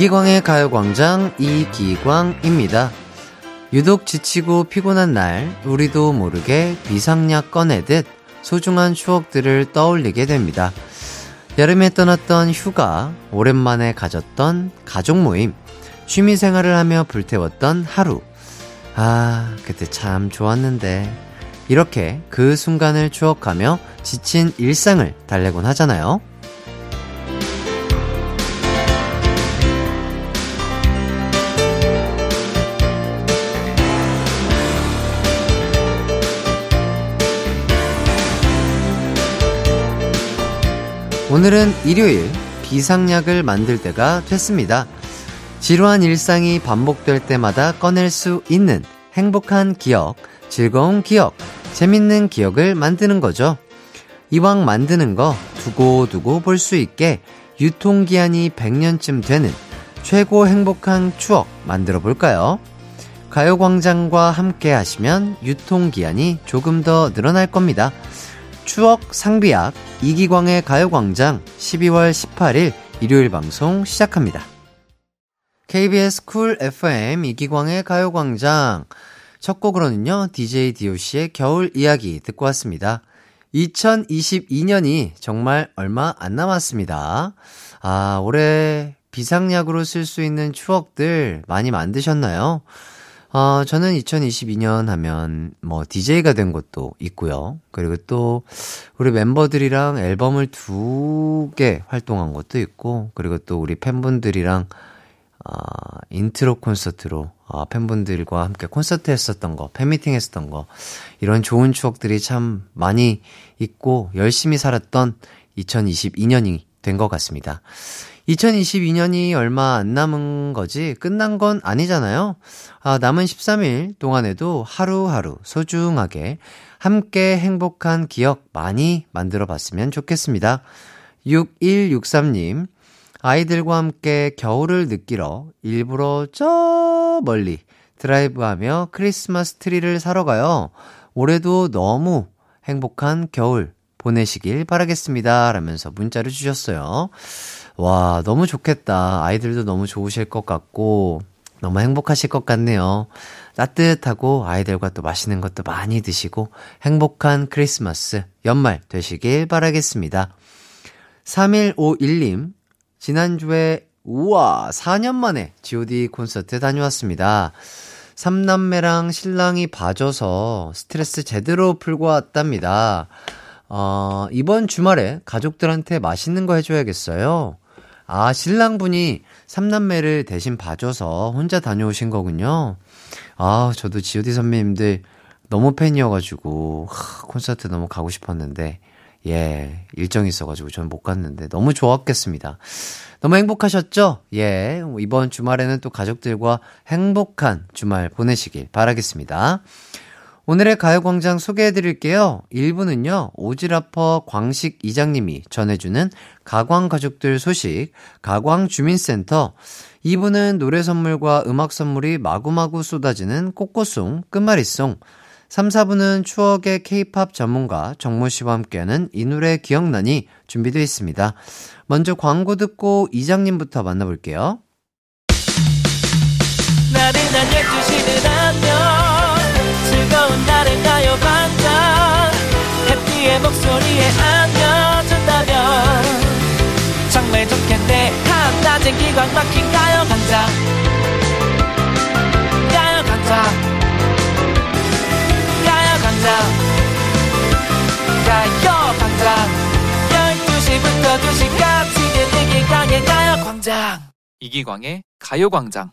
이기광의 가요광장 이기광입니다. 유독 지치고 피곤한 날, 우리도 모르게 비상약 꺼내듯 소중한 추억들을 떠올리게 됩니다. 여름에 떠났던 휴가, 오랜만에 가졌던 가족 모임, 취미 생활을 하며 불태웠던 하루. 아, 그때 참 좋았는데. 이렇게 그 순간을 추억하며 지친 일상을 달래곤 하잖아요. 오늘은 일요일 비상약을 만들 때가 됐습니다. 지루한 일상이 반복될 때마다 꺼낼 수 있는 행복한 기억, 즐거운 기억, 재밌는 기억을 만드는 거죠. 이왕 만드는 거 두고두고 볼 수 있게 유통기한이 100년쯤 되는 최고 행복한 추억 만들어 볼까요? 가요광장과 함께 하시면 유통기한이 조금 더 늘어날 겁니다. 추억 상비약 이기광의 가요광장 12월 18일 일요일 방송 시작합니다. KBS 쿨 FM 이기광의 가요광장 첫 곡으로는요, DJ DOC의 겨울 이야기 듣고 왔습니다. 2022년이 정말 얼마 안 남았습니다. 아, 올해 비상약으로 쓸 수 있는 추억들 많이 만드셨나요? 어, 저는 2022년 하면 뭐 DJ가 된 것도 있고요. 그리고 또 우리 멤버들이랑 앨범을 두 개 활동한 것도 있고, 그리고 또 우리 팬분들이랑 어, 인트로 콘서트로 어, 팬분들과 함께 콘서트 했었던 거, 팬미팅 했었던 거, 이런 좋은 추억들이 참 많이 있고 열심히 살았던 2022년이 된 것 같습니다. 2022년이 얼마 안 남은 거지 끝난 건 아니잖아요. 아, 남은 13일 동안에도 하루하루 소중하게 함께 행복한 기억 많이 만들어 봤으면 좋겠습니다. 6163님, 아이들과 함께 겨울을 느끼러 일부러 저 멀리 드라이브하며 크리스마스 트리를 사러 가요. 올해도 너무 행복한 겨울 보내시길 바라겠습니다. 라면서 문자를 주셨어요. 와, 너무 좋겠다. 아이들도 너무 좋으실 것 같고, 너무 행복하실 것 같네요. 따뜻하고 아이들과 또 맛있는 것도 많이 드시고 행복한 크리스마스, 연말 되시길 바라겠습니다. 3151님, 지난주에 우와, 4년 만에 GOD 콘서트 다녀왔습니다. 삼남매랑 신랑이 봐줘서 스트레스 제대로 풀고 왔답니다. 어, 이번 주말에 가족들한테 맛있는 거 해줘야겠어요. 아, 신랑분이 삼남매를 대신 봐줘서 혼자 다녀오신 거군요. 아, 저도 지오디 선배님들 너무 팬이어가지고, 하, 콘서트 너무 가고 싶었는데, 예, 일정이 있어가지고 저는 못 갔는데 너무 좋았겠습니다. 너무 행복하셨죠? 예, 이번 주말에는 또 가족들과 행복한 주말 보내시길 바라겠습니다. 오늘의 가요광장 소개해 드릴게요. 1부는요, 오지라퍼 광식 이장님이 전해주는 가광 가족들 소식, 가광 주민센터. 2부는 노래 선물과 음악 선물이 마구마구 쏟아지는 꽃꽃송, 끝말잇송. 3, 4부는 추억의 케이팝 전문가 정모 씨와 함께하는 이 노래 기억나니 준비되어 있습니다. 먼저 광고 듣고 이장님부터 만나볼게요. 나른한 12시는 안녕 즐거운 날을 가요 반짝? 해피의 목소리에 안겨준다면. 정말 좋겠네. 한낮엔 기광 막힌 가요 반짝? 가요 반짝. 가요 반짝. 가요 반짝. 12시부터 2시까지 이기광의 가요광장. 이기광의 가요광장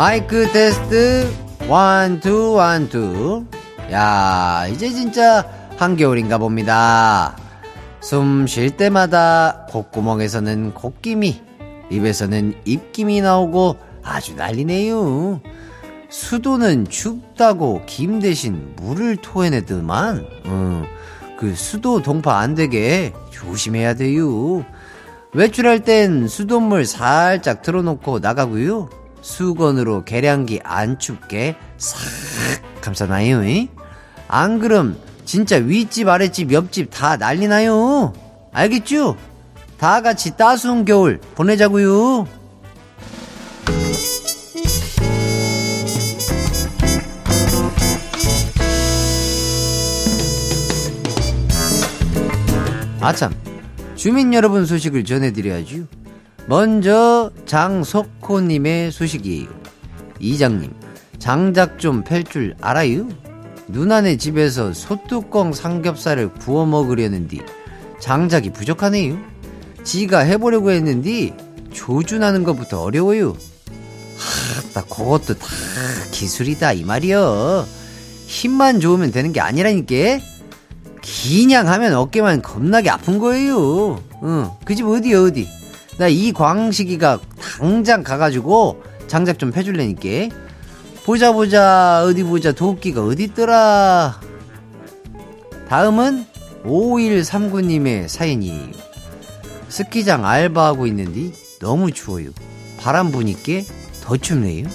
마이크 테스트. 원투 원투. 야 이제 진짜 한겨울인가 봅니다. 숨 쉴 때마다 콧구멍에서는 콧김이 입에서는 입김이 나오고 아주 난리네요. 수도는 춥다고 김 대신 물을 토해내더만 음, 그 수도 동파 안 되게 조심해야 돼요. 외출할 땐 수돗물 살짝 틀어놓고 나가고요 수건으로 계량기 안 춥게 싹 감싸나요? 안 그럼 진짜 윗집 아랫집 옆집 다 난리나요. 알겠죠? 다 같이 따스운 겨울 보내자고요. 아참 주민 여러분 소식을 전해드려야죠. 먼저 장석호님의 소식이에요. 이장님 장작 좀 펼 줄 알아요? 누나네 집에서 소뚜껑 삼겹살을 구워 먹으려는디 장작이 부족하네요. 지가 해보려고 했는디 조준하는 것부터 어려워요. 하따 그것도 다 기술이다 이 말이여. 힘만 좋으면 되는 게 아니라니까. 기냥 하면 어깨만 겁나게 아픈 거예요. 응, 그 집 어디야 어디? 나 이 광식이가 당장 가가지고 장작 좀 패줄래니까. 보자 보자 어디 보자 도끼가 어디 있더라. 다음은 5139님의 사연이 스키장 알바하고 있는데 너무 추워요. 바람 부니까 더 춥네요.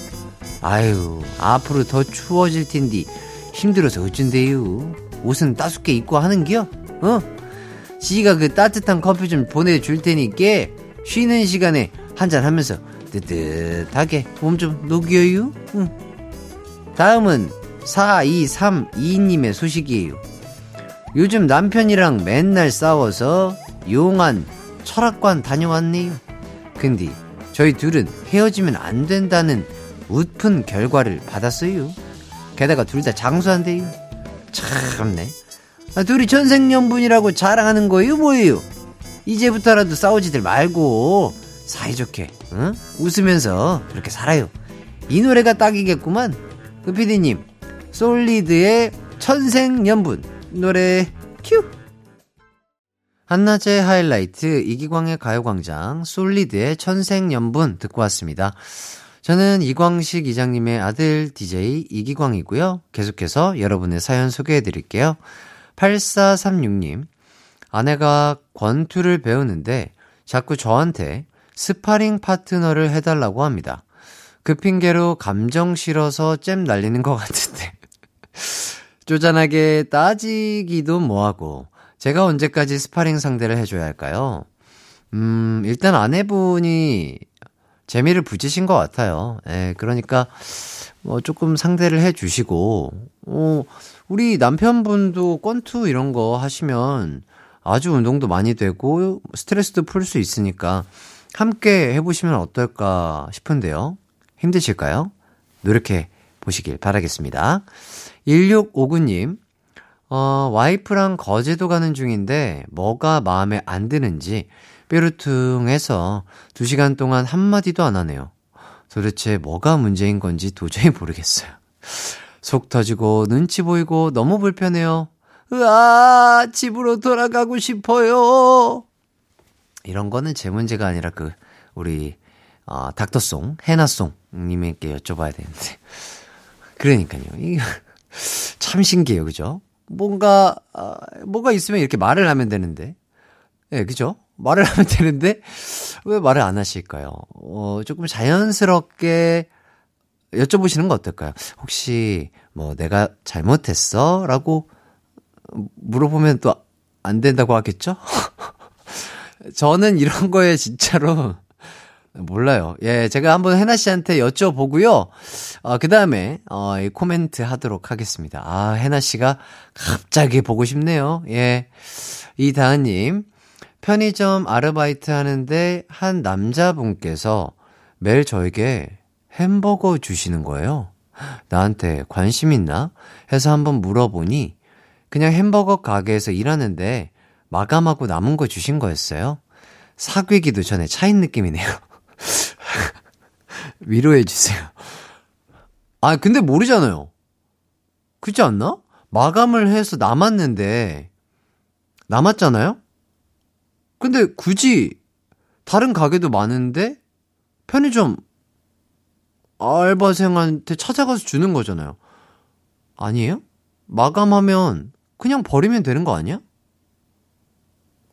아유 앞으로 더 추워질 텐데 힘들어서 어쩐대요. 옷은 따숩게 입고 하는겨? 어? 지가 그 따뜻한 커피 좀 보내줄 테니까 쉬는 시간에 한잔 하면서 뜨뜻하게 몸 좀 녹여요. 응. 다음은 4232님의 소식이에요. 요즘 남편이랑 맨날 싸워서 용한 철학관 다녀왔네요. 근데 저희 둘은 헤어지면 안 된다는 웃픈 결과를 받았어요. 게다가 둘 다 장수한대요. 참네. 아, 둘이 천생연분이라고 자랑하는 거예요, 뭐예요? 이제부터라도 싸우지들 말고 사이좋게 응? 웃으면서 그렇게 살아요. 이 노래가 딱이겠구만. 그 PD님, 솔리드의 천생연분 노래 큐. 한낮의 하이라이트 이기광의 가요광장 솔리드의 천생연분 듣고 왔습니다. 저는 이광식 이장님의 아들 DJ 이기광이고요. 계속해서 여러분의 사연 소개해 드릴게요. 8436님, 아내가 권투를 배우는데 자꾸 저한테 스파링 파트너를 해달라고 합니다. 그 핑계로 감정 실어서 잽 날리는 것 같은데. 쪼잔하게 따지기도 뭐하고, 제가 언제까지 스파링 상대를 해줘야 할까요? 음, 일단 아내분이 재미를 붙이신 것 같아요. 예, 그러니까, 뭐, 조금 상대를 해 주시고, 어, 우리 남편분도 권투 이런 거 하시면 아주 운동도 많이 되고, 스트레스도 풀 수 있으니까, 함께 해보시면 어떨까 싶은데요. 힘드실까요? 노력해 보시길 바라겠습니다. 1659님, 어, 와이프랑 거제도 가는 중인데 뭐가 마음에 안 드는지 뾰루퉁해서 2시간 동안 한마디도 안 하네요. 도대체 뭐가 문제인 건지 도저히 모르겠어요. 속 터지고 눈치 보이고 너무 불편해요. 으아, 집으로 돌아가고 싶어요. 이런 거는 제 문제가 아니라 그, 우리, 어, 닥터송, 해나송 님에게 여쭤봐야 되는데. 그러니까요. 이게 참 신기해요. 그죠? 뭔가, 어, 뭐가 있으면 이렇게 말을 하면 되는데. 예, 네, 그죠? 말을 하면 되는데, 왜 말을 안 하실까요? 어, 조금 자연스럽게 여쭤보시는 거 어떨까요? 혹시, 뭐, 내가 잘못했어? 라고 물어보면 또 안 된다고 하겠죠? 저는 이런 거에 진짜로 몰라요. 예, 제가 한번 해나 씨한테 여쭤보고요. 어, 그 다음에, 어, 이 코멘트 하도록 하겠습니다. 아, 해나 씨가 갑자기 보고 싶네요. 예. 이다은님, 편의점 아르바이트 하는데 한 남자분께서 매일 저에게 햄버거 주시는 거예요. 나한테 관심 있나? 해서 한번 물어보니 그냥 햄버거 가게에서 일하는데 마감하고 남은 거 주신 거였어요. 사귀기도 전에 차인 느낌이네요. 위로해주세요. 아, 근데 모르잖아요. 그렇지 않나? 마감을 해서 남았는데, 남았잖아요? 근데 굳이, 다른 가게도 많은데, 편의점 알바생한테 찾아가서 주는 거잖아요. 아니에요? 마감하면 그냥 버리면 되는 거 아니야?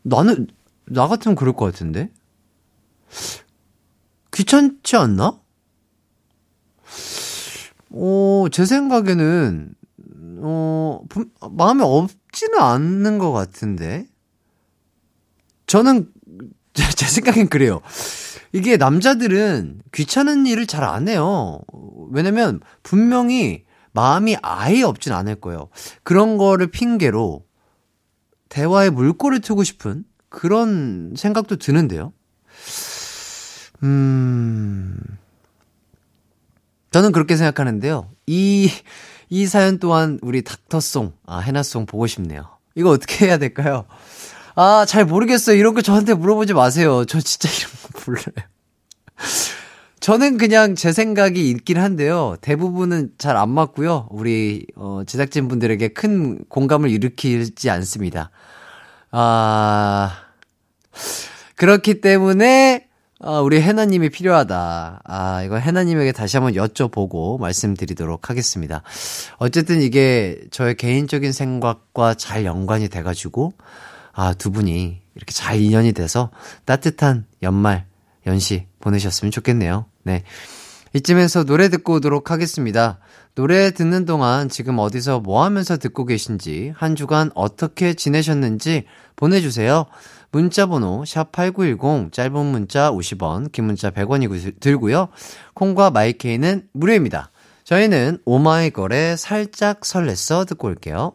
나는, 나 같으면 그럴 것 같은데? 귀찮지 않나? 어, 제 생각에는, 어, 마음에 없지는 않는 것 같은데. 저는, 제 생각엔 그래요. 이게 남자들은 귀찮은 일을 잘 안 해요. 왜냐면 분명히 마음이 아예 없진 않을 거예요. 그런 거를 핑계로 대화에 물꼬를 트고 싶은 그런 생각도 드는데요. 음, 저는 그렇게 생각하는데요. 이, 이 사연 또한 우리 닥터송, 아, 해나송 보고 싶네요. 이거 어떻게 해야 될까요? 아, 잘 모르겠어요. 이런 거 저한테 물어보지 마세요. 저 진짜 이런 거 몰라요. 저는 그냥 제 생각이 있긴 한데요. 대부분은 잘 안 맞고요. 우리 어 제작진 분들에게 큰 공감을 일으키지 않습니다. 아 그렇기 때문에 아, 우리 해나님이 필요하다. 아, 이거 해나님에게 다시 한번 여쭤보고 말씀드리도록 하겠습니다. 어쨌든 이게 저의 개인적인 생각과 잘 연관이 돼가지고, 아, 두 분이 이렇게 잘 인연이 돼서 따뜻한 연말, 연시 보내셨으면 좋겠네요. 네. 이쯤에서 노래 듣고 오도록 하겠습니다. 노래 듣는 동안 지금 어디서 뭐 하면서 듣고 계신지, 한 주간 어떻게 지내셨는지 보내주세요. 문자번호 샵8910, 짧은 문자 50원, 긴 문자 100원이 들고요. 콩과 마이케이는 무료입니다. 저희는 오마이걸의 살짝 설렜어 듣고 올게요.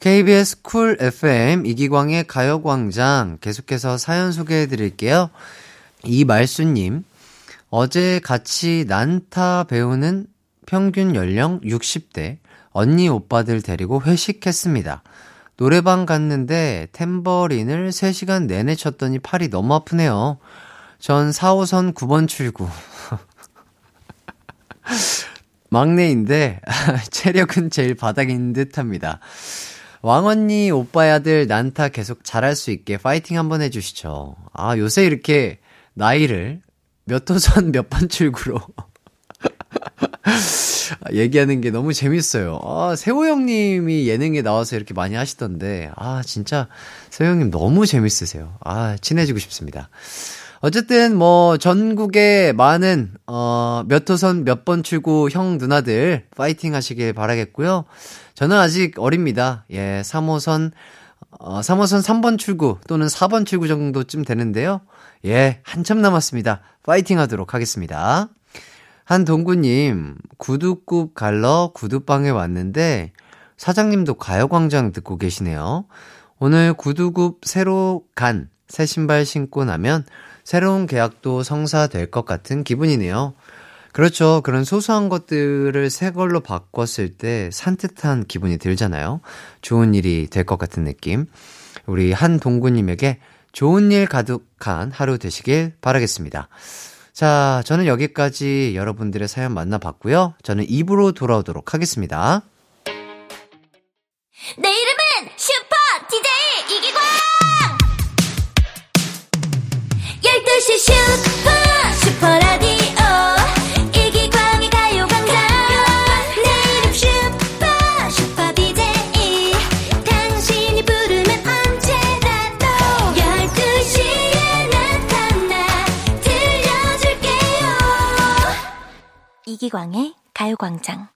KBS 쿨 FM 이기광의 가요광장 계속해서 사연 소개해 드릴게요. 이말수님, 어제 같이 난타 배우는 평균 연령 60대 언니 오빠들 데리고 회식했습니다. 노래방 갔는데 탬버린을 3시간 내내 쳤더니 팔이 너무 아프네요. 전 4호선 9번 출구. 막내인데 체력은 제일 바닥인 듯 합니다. 왕언니 오빠의 아들 난타 계속 잘할 수 있게 파이팅 한번 해주시죠. 아, 요새 이렇게 나이를 몇 호선 몇 번 출구로 얘기하는 게 너무 재밌어요. 아, 세호 형님이 예능에 나와서 이렇게 많이 하시던데, 아, 진짜 세호 형님 너무 재밌으세요. 아, 친해지고 싶습니다. 어쨌든 뭐 전국의 많은 어 몇 호선 몇 번 출구 형 누나들 파이팅 하시길 바라겠고요. 저는 아직 어립니다. 예, 3호선 어 3호선 3번 출구 또는 4번 출구 정도쯤 되는데요. 예, 한참 남았습니다. 파이팅 하도록 하겠습니다. 한동구님, 구두굽 갈러 구두방에 왔는데, 사장님도 가요광장 듣고 계시네요. 오늘 구두굽 새로 간 새 신발 신고 나면 새로운 계약도 성사될 것 같은 기분이네요. 그렇죠. 그런 소소한 것들을 새 걸로 바꿨을 때 산뜻한 기분이 들잖아요. 좋은 일이 될 것 같은 느낌. 우리 한동구님에게 좋은 일 가득한 하루 되시길 바라겠습니다. 자, 저는 여기까지 여러분들의 사연 만나봤고요. 저는 입으로 돌아오도록 하겠습니다. 내 이름은 슈퍼 DJ 이기광! 12시 슈 이기광의 가요광장.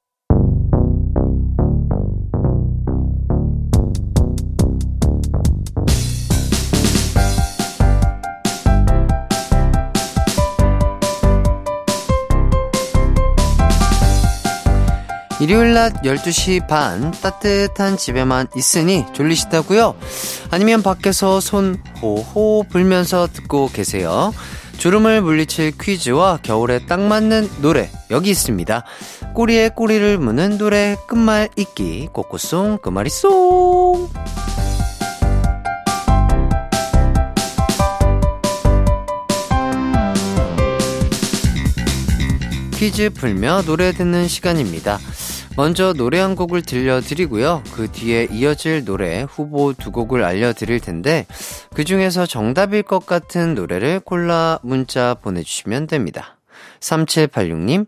일요일 낮 12시 반 따뜻한 집에만 있으니 졸리시다고요? 아니면 밖에서 손 호호 불면서 듣고 계세요? 주름을 물리칠 퀴즈와 겨울에 딱 맞는 노래 여기 있습니다. 꼬리에 꼬리를 무는 노래 끝말 잇기 꼬꼬송 끝말이송 퀴즈 풀며 노래 듣는 시간입니다. 먼저 노래 한 곡을 들려드리고요. 그 뒤에 이어질 노래 후보 두 곡을 알려드릴 텐데, 그 중에서 정답일 것 같은 노래를 골라 문자 보내주시면 됩니다. 3786님,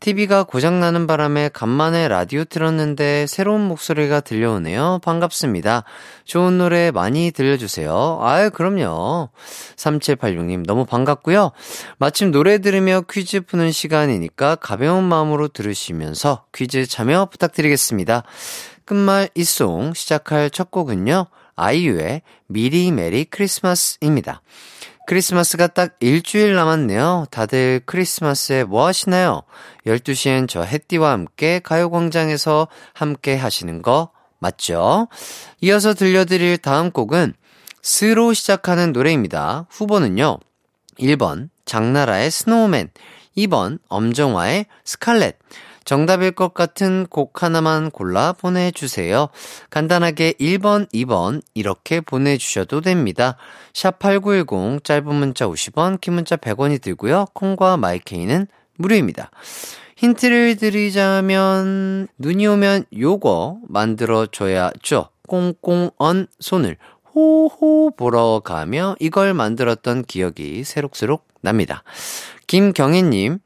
TV가 고장나는 바람에 간만에 라디오 틀었는데 새로운 목소리가 들려오네요. 반갑습니다. 좋은 노래 많이 들려주세요. 아유, 그럼요. 3786님, 너무 반갑고요. 마침 노래 들으며 퀴즈 푸는 시간이니까 가벼운 마음으로 들으시면서 퀴즈 참여 부탁드리겠습니다. 끝말 이송 시작할 첫 곡은요. 아이유의 미리 메리 크리스마스입니다. 크리스마스가 딱 일주일 남았네요. 다들 크리스마스에 뭐 하시나요? 12시엔 저 햇띠와 함께 가요광장에서 함께 하시는 거 맞죠? 이어서 들려드릴 다음 곡은 스로 시작하는 노래입니다. 후보는요. 1번 장나라의 스노우맨, 2번 엄정화의 스칼렛, 정답일 것 같은 곡 하나만 골라 보내주세요. 간단하게 1번, 2번 이렇게 보내주셔도 됩니다. 샵8910 짧은 문자 50원, 긴 문자 100원이 들고요. 콩과 마이케이는 무료입니다. 힌트를 드리자면 눈이 오면 요거 만들어 줘야죠. 꽁꽁 언 손을 호호 보러 가며 이걸 만들었던 기억이 새록새록 납니다. 김경희님,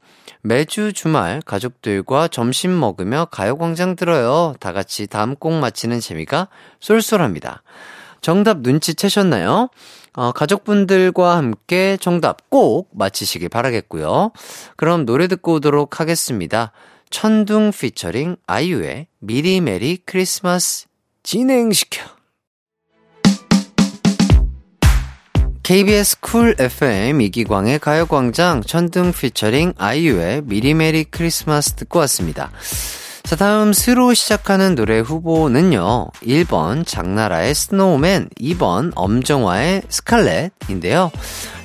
매주 주말 가족들과 점심 먹으며 가요광장 들어요. 다 같이 다음 곡 맞히는 재미가 쏠쏠합니다. 정답 눈치채셨나요? 어, 가족분들과 함께 정답 꼭 맞히시길 바라겠고요. 그럼 노래 듣고 오도록 하겠습니다. 천둥 피처링 아이유의 미리 메리 크리스마스 진행시켜. KBS 쿨 FM 이기광의 가요광장 천둥 피처링 아이유의 미리 메리 크리스마스 듣고 왔습니다. 자, 다음 스로 시작하는 노래 후보는요. 1번 장나라의 스노우맨, 2번 엄정화의 스칼렛인데요.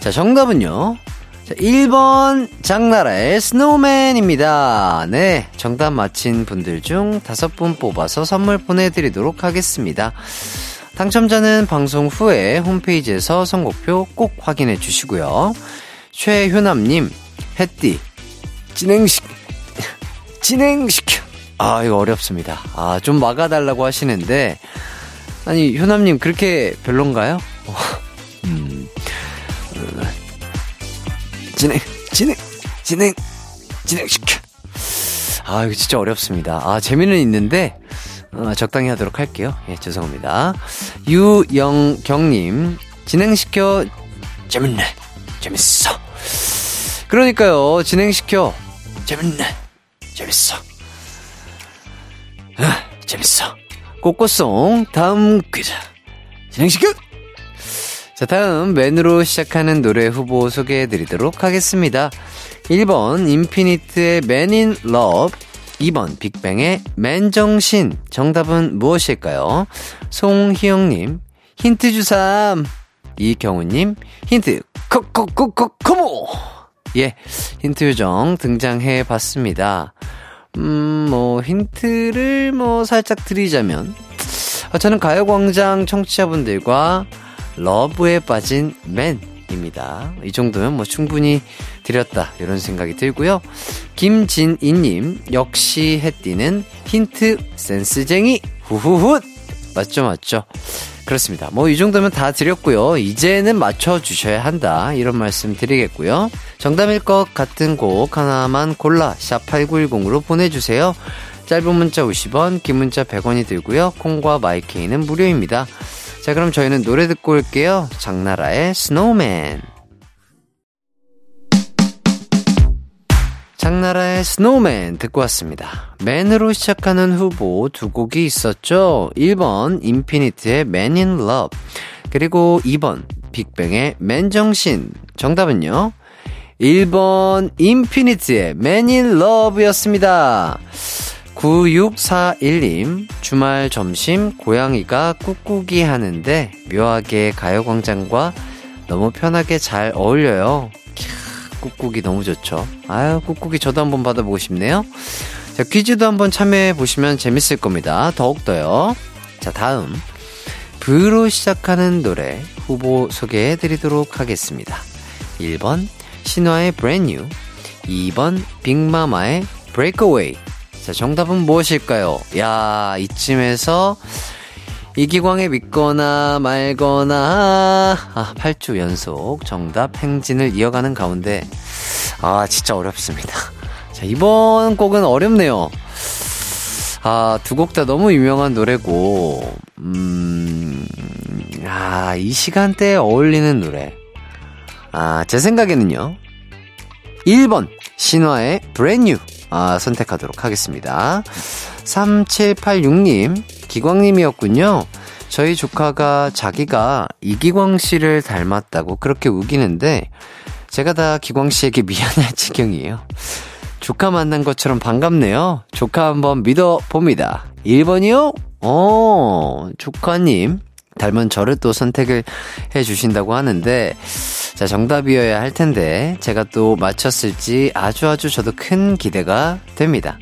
자, 정답은요. 자, 1번 장나라의 스노우맨입니다. 네, 정답 맞힌 분들 중 다섯 분 뽑아서 선물 보내드리도록 하겠습니다. 당첨자는 방송 후에 홈페이지에서 선곡표 꼭 확인해 주시고요. 최효남님, 햇띠, 진행시, 진행시켜. 아, 이거 어렵습니다. 아, 좀 막아달라고 하시는데, 아니, 효남님, 그렇게 별론가요? 어, 음, 어, 진행, 진행, 진행, 진행시켜. 아, 이거 진짜 어렵습니다. 아, 재미는 있는데, 어, 적당히 하도록 할게요. 예, 죄송합니다. 유영경님, 진행시켜, 재밌네. 재밌어. 그러니까요, 진행시켜, 재밌네. 재밌어. 아, 재밌어. 꽃꽃송, 다음 퀴즈. 진행시켜! 자, 다음 맨으로 시작하는 노래 후보 소개해 드리도록 하겠습니다. 1번, 인피니트의 Man in Love. 2번 빅뱅의 맨정신 정답은 무엇일까요? 송희영님 힌트 주삼. 이경우님 힌트 코코코코코모 예 힌트 요정 등장해 봤습니다. 음 뭐 힌트를 뭐 살짝 드리자면 어, 저는 가요광장 청취자분들과 러브에 빠진 맨 입니다 이 정도면 뭐 충분히 드렸다 이런 생각이 들고요. 김진이님 역시 해띠는 힌트 센스쟁이 후후훗 맞죠 맞죠 그렇습니다. 뭐 이 정도면 다 드렸고요. 이제는 맞춰주셔야 한다 이런 말씀 드리겠고요. 정답일 것 같은 곡 하나만 골라 샵 8910으로 보내주세요. 짧은 문자 50원, 긴 문자 100원이 들고요. 콩과 마이케이는 무료입니다. 자, 그럼 저희는 노래 듣고 올게요. 장나라의 스노우맨. 장나라의 Snow Man 듣고 왔습니다. 맨으로 시작하는 후보 두 곡이 있었죠. 1번 인피니트의 Man in Love 그리고 2번 빅뱅의 맨정신 정답은요. 1번 인피니트의 Man in Love였습니다. 9641님, 주말 점심 고양이가 꾹꾹이 하는데 묘하게 가요광장과 너무 편하게 잘 어울려요. 꾹꾹이 너무 좋죠. 아유, 꾹꾹이 저도 한번 받아보고 싶네요. 자, 퀴즈도 한번 참여해 보시면 재밌을 겁니다. 더욱더요. 자, 다음. 브로 시작하는 노래 후보 소개해 드리도록 하겠습니다. 1번, 신화의 New. 2번, 빅마마의 Breakaway. 자, 정답은 무엇일까요? 야, 이쯤에서 이기광의 믿거나 말거나, 아, 8주 연속 정답 행진을 이어가는 가운데, 아, 진짜 어렵습니다. 자, 이번 곡은 어렵네요. 아, 두 곡 다 너무 유명한 노래고, 음, 아, 이 시간대에 어울리는 노래. 아, 제 생각에는요. 1번, 신화의 New. 아, 선택하도록 하겠습니다. 3786님, 기광님이었군요. 저희 조카가 자기가 이기광 씨를 닮았다고 그렇게 우기는데, 제가 다 기광 씨에게 미안할 지경이에요. 조카 만난 것처럼 반갑네요. 조카 한번 믿어봅니다. 1번이요? 어, 조카님. 닮은 저를 또 선택을 해 주신다고 하는데, 자, 정답이어야 할 텐데, 제가 또 맞췄을지 아주 아주 저도 큰 기대가 됩니다.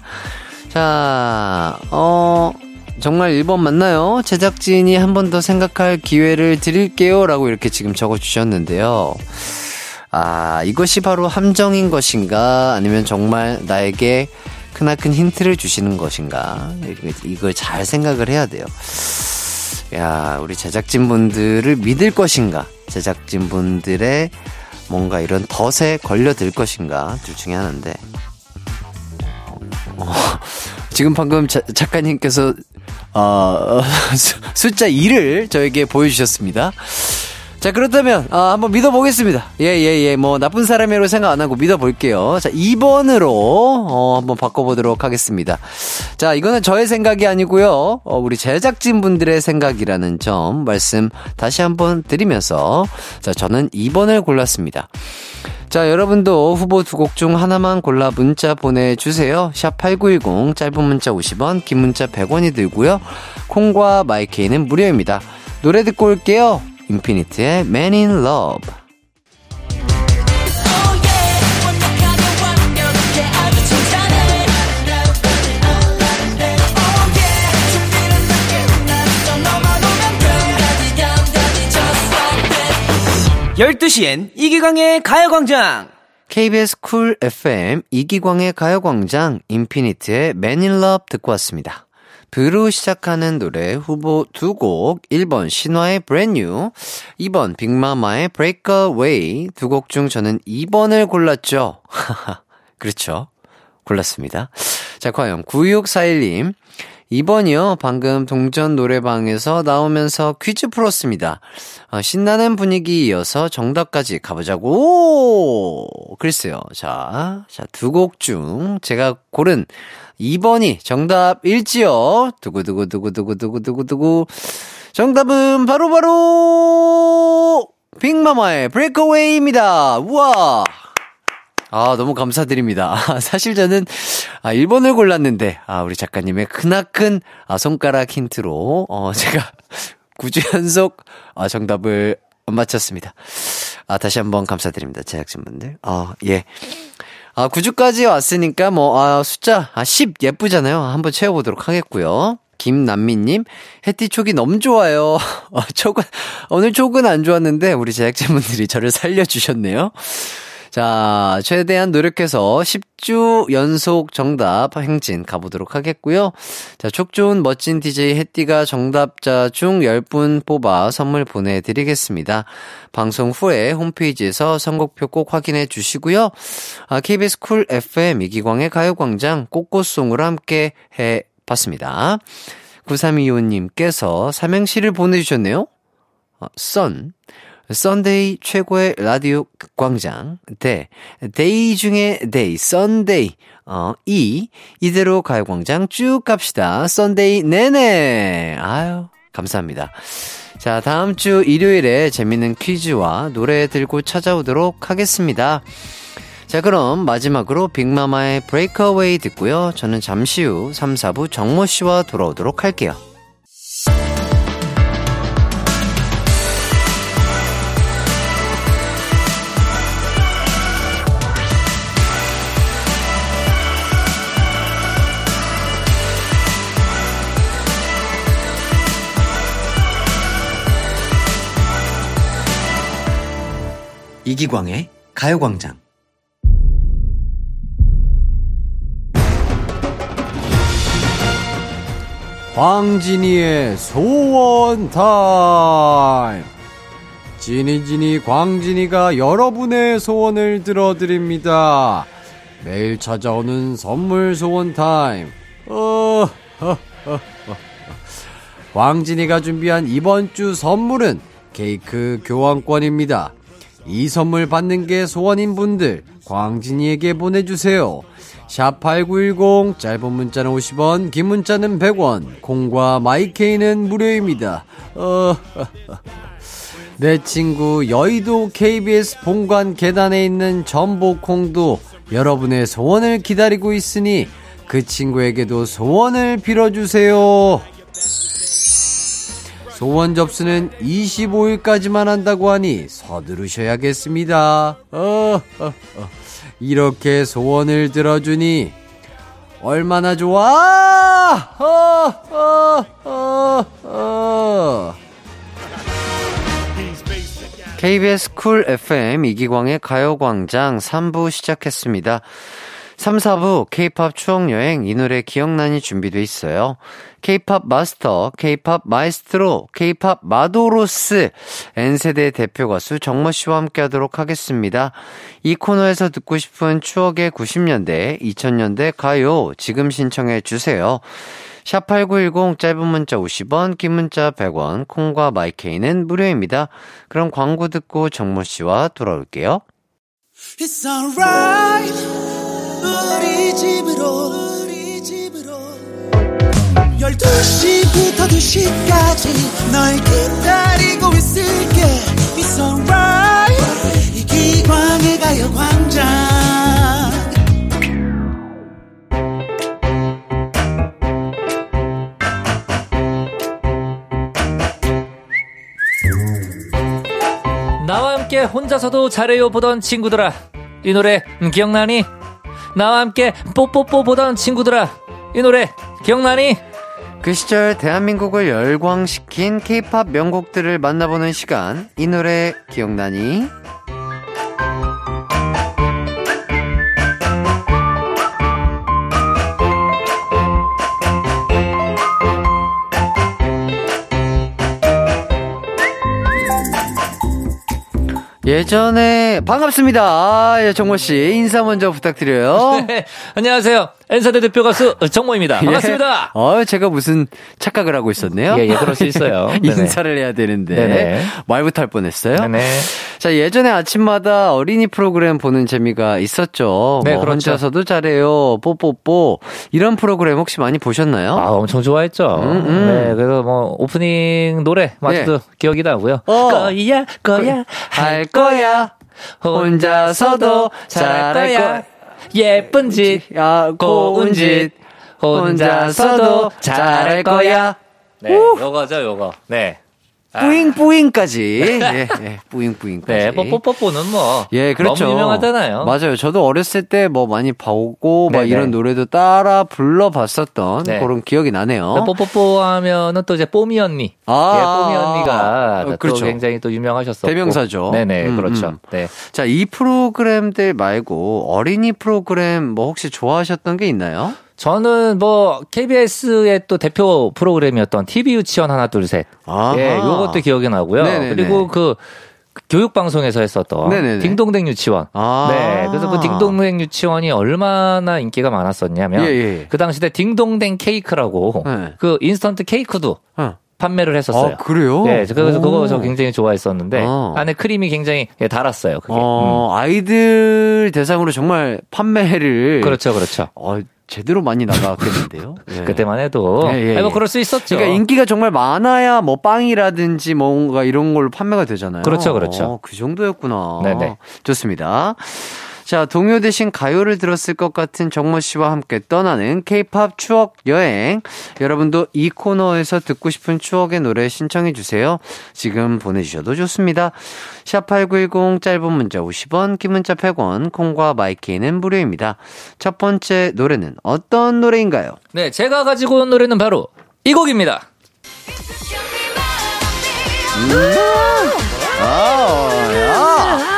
자, 어, 정말 1번 맞나요? 제작진이 한 번 더 생각할 기회를 드릴게요. 라고 이렇게 지금 적어 주셨는데요. 아, 이것이 바로 함정인 것인가? 아니면 정말 나에게 크나큰 힌트를 주시는 것인가? 이걸 잘 생각을 해야 돼요. 야, 우리 제작진분들을 믿을 것인가? 제작진분들의 뭔가 이런 덫에 걸려들 것인가? 둘 중에 하나인데. 어, 지금 방금 자, 작가님께서, 어, 숫자 2를 저에게 보여주셨습니다. 자, 그렇다면, 아, 한번 믿어보겠습니다. 예, 예, 예. 뭐, 나쁜 사람이라고 생각 안 하고 믿어볼게요. 자, 2번으로, 어, 한번 바꿔보도록 하겠습니다. 자, 이거는 저의 생각이 아니고요. 어, 우리 제작진분들의 생각이라는 점 말씀 다시 한번 드리면서, 자, 저는 2번을 골랐습니다. 자, 여러분도 후보 두 곡 중 하나만 골라 문자 보내주세요. 샵 8910, 짧은 문자 50원, 긴 문자 100원이 들고요. 콩과 마이케이는 무료입니다. 노래 듣고 올게요. 인피니트의 Man in Love. 열두 시엔 이기광의 가요광장! KBS 쿨 FM 이기광의 가요광장 인피니트의 Man in Love 듣고 왔습니다. 브로 시작하는 노래 후보 두 곡, 1번 신화의 New, 2번 빅마마의 Break Away 두 곡 중 저는 2번을 골랐죠. 그렇죠. 골랐습니다. 자, 과연 9641님. 2번이요. 방금 동전 노래방에서 나오면서 퀴즈 풀었습니다. 어, 신나는 분위기 이어서 정답까지 가보자고. 글쎄요. 자, 자, 두 곡 중 제가 고른 2번이 정답일지요? 두구두구두구두구두구두구두구. 정답은 바로바로, 바로 빅마마의 브레이크웨이입니다. 우와! 아, 너무 감사드립니다. 사실 저는, 아, 1번을 골랐는데, 아, 우리 작가님의 크나큰, 아, 손가락 힌트로, 어, 제가 9주 연속, 아, 정답을 맞췄습니다. 아, 다시 한번 감사드립니다. 제작진분들. 아, 예. 아, 9주까지 왔으니까 뭐, 아, 숫자, 아, 10 예쁘잖아요. 한번 채워보도록 하겠고요. 김남미님, 해티 촉이 너무 좋아요. 어, 촉은, 오늘 촉은 안 좋았는데, 우리 제작진분들이 저를 살려주셨네요. 자, 최대한 노력해서 10 주 연속 정답 행진 가보도록 하겠고요. 자, 촉 좋은 멋진 DJ 해띠가 정답자 중 10분 뽑아 선물 보내드리겠습니다. 방송 후에 홈페이지에서 선곡표 꼭 확인해 주시고요. 아, KBS 쿨 FM 이기광의 가요광장 꼬꼬송으로 함께 해 봤습니다. 9325님께서 삼행시를 보내주셨네요. 어, 썬. Sunday 최고의 라디오 광장. 대. day 중에 day. Sunday. 어, 이. 이대로 가요광장 쭉 갑시다. Sunday 내내. 아유, 감사합니다. 자, 다음 주 일요일에 재밌는 퀴즈와 노래 들고 찾아오도록 하겠습니다. 자, 그럼 마지막으로 빅마마의 Break Away 듣고요. 저는 잠시 후 3, 4부 정모 씨와 돌아오도록 할게요. 이기광의 가요광장. 광진이의 소원 타임. 지니지니 광진이가 여러분의 소원을 들어드립니다. 매일 찾아오는 선물 소원 타임. 어, 허, 허, 허. 광진이가 준비한 이번 주 선물은 케이크 교환권입니다. 이 선물 받는 게 소원인 분들 광진이에게 보내주세요. 샵8910 짧은 문자는 50원 긴 문자는 100원 콩과 마이케이는 무료입니다. 어, 내 친구 여의도 KBS 본관 계단에 있는 전복콩도 여러분의 소원을 기다리고 있으니 그 친구에게도 소원을 빌어주세요. 소원 접수는 25일까지만 한다고 하니 서두르셔야겠습니다. 어, 어, 어. 이렇게 소원을 들어주니 얼마나 좋아! 어, 어, 어, 어. KBS 쿨 FM 이기광의 가요광장 3부 시작했습니다. 3, 4부 K-팝 추억 여행 이 노래 기억나니 준비돼 있어요. K-팝 마스터, K-팝 마이스트로, K-팝 마도로스, N세대 대표 가수 정모 씨와 함께 하도록 하겠습니다. 이 코너에서 듣고 싶은 추억의 90년대, 2000년대 가요 지금 신청해 주세요. 샵8910 짧은 문자 50원, 긴 문자 100원, 콩과 마이케이는 무료입니다. 그럼 광고 듣고 정모 씨와 돌아올게요. It's alright. 우리 집으로. 우리 집으로 12시부터 2시까지 널 기다리고 있을게. It's alright 이 기광의 가요광장. 나와 함께 혼자서도 잘해요 보던 친구들아 이 노래 기억나니? 나와 함께 뽀뽀뽀 보던 친구들아 이 노래 기억나니? 그 시절 대한민국을 열광시킨 케이팝 명곡들을 만나보는 시간 이 노래 기억나니? 예전에 반갑습니다. 아, 예, 정모 씨 인사 먼저 부탁드려요. 네, 안녕하세요 N사대 대표 가수 정모입니다 반갑습니다 예. 어, 제가 무슨 착각을 하고 있었네요. 예, 예, 그럴 수 있어요. 인사를 해야 되는데 네네. 말부터 할 뻔했어요. 네네. 자, 예전에 아침마다 어린이 프로그램 보는 재미가 있었죠. 네, 뭐 그렇죠. 혼자서도 잘해요. 뽀뽀뽀. 이런 프로그램 혹시 많이 보셨나요? 아 엄청 좋아했죠 음, 음. 네 그래서 뭐 오프닝 노래 아직도 기억이 나고요 어. 거야 거야 할 거야. 혼자서도 잘할 거야. 예쁜 짓 야, 고운 짓. 혼자서도 잘할 거야. 네, 요거죠, 요거. 네. 뿌잉뿌잉까지. 예, 예, 뿌잉뿌잉까지. 네, 뽀뽀뽀뽀는 뭐. 예, 그렇죠. 너무 유명하잖아요. 맞아요. 저도 어렸을 때 뭐 많이 보고 막 네네. 이런 노래도 따라 불러봤었던 네. 그런 기억이 나네요. 뽀뽀뽀 하면은 또 이제 뽀미 언니. 아, 예, 뽀미 언니가 어, 또 그렇죠. 굉장히 또 유명하셨었고. 대명사죠. 네네, 음, 그렇죠. 음. 네. 자, 이 프로그램들 말고 어린이 프로그램 뭐 혹시 좋아하셨던 게 있나요? 저는 뭐 KBS의 또 대표 프로그램이었던 TV 유치원 하나 둘 셋. 아하. 예, 요것도 기억이 나고요. 네네네. 그리고 그 교육 방송에서 했었던 네네네. 딩동댕 유치원. 아. 네. 그래서 그 딩동댕 유치원이 얼마나 인기가 많았었냐면 예, 예. 그 당시 때 딩동댕 케이크라고 네. 그 인스턴트 케이크도 어. 판매를 했었어요. 아, 그래요? 네, 그래서 오. 그거 저 굉장히 좋아했었는데 어. 안에 크림이 굉장히 예, 달았어요. 그게. 음. 어, 아이들 대상으로 정말 판매를 그렇죠, 그렇죠. 어, 제대로 많이 나갔겠는데요. 예. 그때만 해도 예, 예, 아니, 뭐 예. 그럴 수 있었죠. 그러니까 인기가 정말 많아야 뭐 빵이라든지 뭔가 이런 걸로 판매가 되잖아요. 그렇죠, 그렇죠. 어, 그 정도였구나. 네네. 좋습니다. 자, 동요 대신 가요를 들었을 것 같은 정모 씨와 함께 떠나는 K-팝 추억 여행. 여러분도 이 코너에서 듣고 싶은 추억의 노래 신청해 주세요. 지금 보내주셔도 좋습니다. 샵8910 짧은 문자 50원, 긴 문자 100원, 콩과 마이케이는 무료입니다. 첫 번째 노래는 어떤 노래인가요? 네, 제가 가지고 온 노래는 바로 이 곡입니다. 아, 야.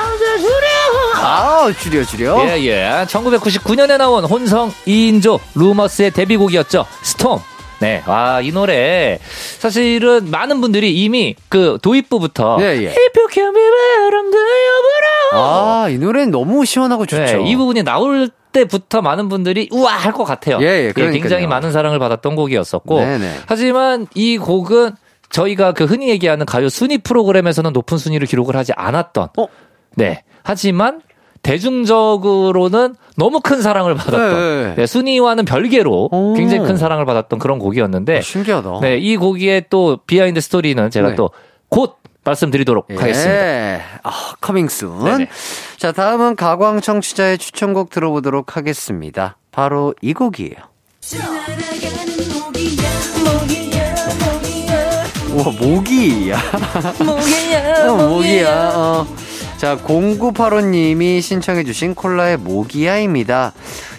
아, 줄여, 줄여. 예, 예. 1999년에 나온 혼성 2인조 루머스의 데뷔곡이었죠. 스톰. 네. 아, 이 노래. 사실은 많은 분들이 이미 그 도입부부터. 예, 예. If you can be you better. 아, 이 노래는 너무 시원하고 좋죠. 네, 이 부분이 나올 때부터 많은 분들이 우와 할 것 같아요. 예, 예, 그러니까요. 굉장히 많은 사랑을 받았던 곡이었었고. 네네. 하지만 이 곡은 저희가 그 흔히 얘기하는 가요 순위 프로그램에서는 높은 순위를 기록을 하지 않았던. 어? 네. 하지만 대중적으로는 너무 큰 사랑을 받았던 네, 네. 네, 순위와는 별개로 오. 굉장히 큰 사랑을 받았던 그런 곡이었는데 아, 신기하다. 네, 이 곡의 또 behind story는 제가 네. 또곧 말씀드리도록 하겠습니다. 예. 아, 커밍순. 자, 다음은 가광 청취자의 추천곡 들어보도록 하겠습니다. 바로 이 곡이에요. 우와, 모기야. 모기야, 어, 모기야. 어. 자, 0985님이 신청해주신 콜라의 모기야입니다.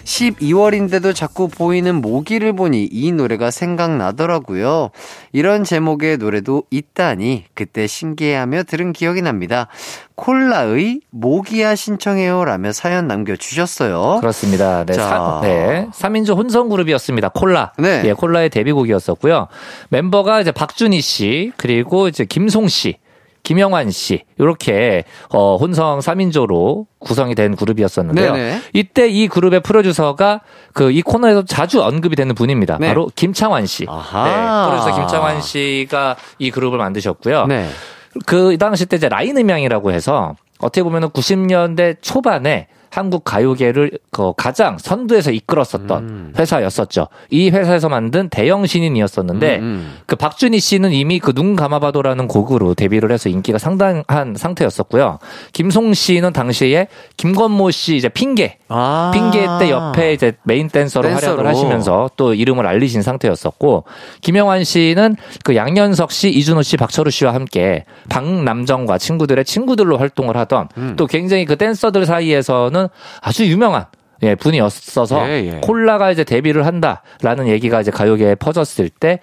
12월인데도 자꾸 보이는 모기를 보니 이 노래가 생각나더라고요. 이런 제목의 노래도 있다니 그때 신기해하며 들은 기억이 납니다. 콜라의 모기야 신청해요 라며 사연 남겨주셨어요. 그렇습니다. 네, 자. 사, 네. 3인조 혼성 그룹이었습니다. 콜라. 네. 예, 콜라의 데뷔곡이었었고요. 멤버가 이제 박준희 씨, 그리고 이제 김송 씨, 김영환 씨, 요렇게, 어, 혼성 3인조로 구성이 된 그룹이었었는데요. 네네. 이때 이 그룹의 프로듀서가 그 이 코너에서 자주 언급이 되는 분입니다. 네. 바로 김창완 씨. 아하. 네, 프로듀서 김창완 씨가 이 그룹을 만드셨고요. 네. 그 당시 때 이제 라인 음향이라고 해서 어떻게 보면은 90년대 초반에 한국 가요계를 그 가장 선두에서 이끌었었던 음. 회사였었죠. 이 회사에서 만든 대형 신인이었었는데 음, 음. 그 박준희 씨는 이미 그 눈 감아봐도라는 곡으로 데뷔를 해서 인기가 상당한 상태였었고요. 김송 씨는 당시에 김건모 씨 이제 핑계 아. 핑계 때 옆에 이제 메인 댄서로 댄서로. 활약을 하시면서 또 이름을 알리신 상태였었고 김영환 씨는 그 양현석 씨, 이주노 씨, 박철우 씨와 함께 박남정과 친구들의 친구들로 활동을 하던 음. 또 굉장히 그 댄서들 사이에서는 아주 유명한 예, 분이었어서 예, 예. 콜라가 이제 데뷔를 한다라는 얘기가 이제 가요계에 퍼졌을 때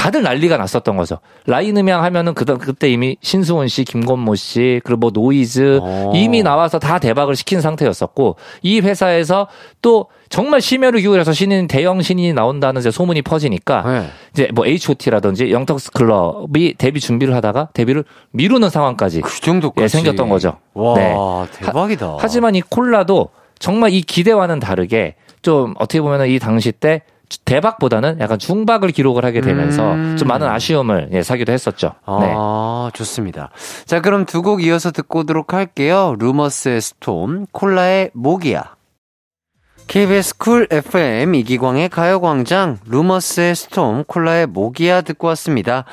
다들 난리가 났었던 거죠. 라인 음향 하면은 그 그때 이미 신승훈 씨, 김건모 씨, 그리고 뭐 노이즈 오. 이미 나와서 다 대박을 시킨 상태였었고 이 회사에서 또 정말 심혈을 기울여서 신인 대형 신인이 나온다는 이제 소문이 퍼지니까 네. 이제 뭐 H.O.T.라든지 영턱스 클럽이 데뷔 준비를 하다가 데뷔를 미루는 상황까지 그 정도까지 예, 생겼던 거죠. 와, 네. 대박이다. 하지만 이 콜라도 정말 이 기대와는 다르게 좀 어떻게 보면은 이 당시 때 대박보다는 약간 중박을 기록을 하게 되면서 음. 좀 많은 아쉬움을 예, 사기도 했었죠. 네. 아, 좋습니다. 자, 그럼 두 곡 이어서 듣고 오도록 할게요. 루머스의 Storm, 콜라의 모기야. KBS 쿨 FM 이기광의 가요광장, 루머스의 Storm, 콜라의 모기야 듣고 왔습니다.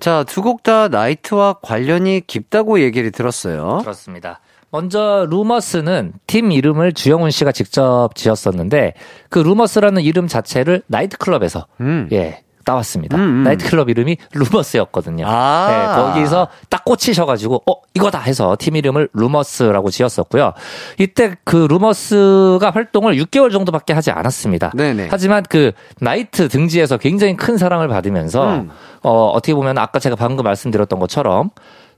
자, 두 곡 다 나이트와 관련이 깊다고 얘기를 들었어요. 그렇습니다. 먼저 루머스는 팀 이름을 주영훈 씨가 직접 지었었는데 그 루머스라는 이름 자체를 나이트클럽에서 음. 예 따왔습니다. 음, 음. 나이트클럽 이름이 루머스였거든요. 아. 네, 거기서 딱 꽂히셔가지고 어 이거다 해서 팀 이름을 루머스라고 지었었고요. 이때 그 루머스가 활동을 6개월 정도밖에 하지 않았습니다. 네네. 하지만 그 나이트 등지에서 굉장히 큰 사랑을 받으면서 음. 어 어떻게 보면 아까 제가 방금 말씀드렸던 것처럼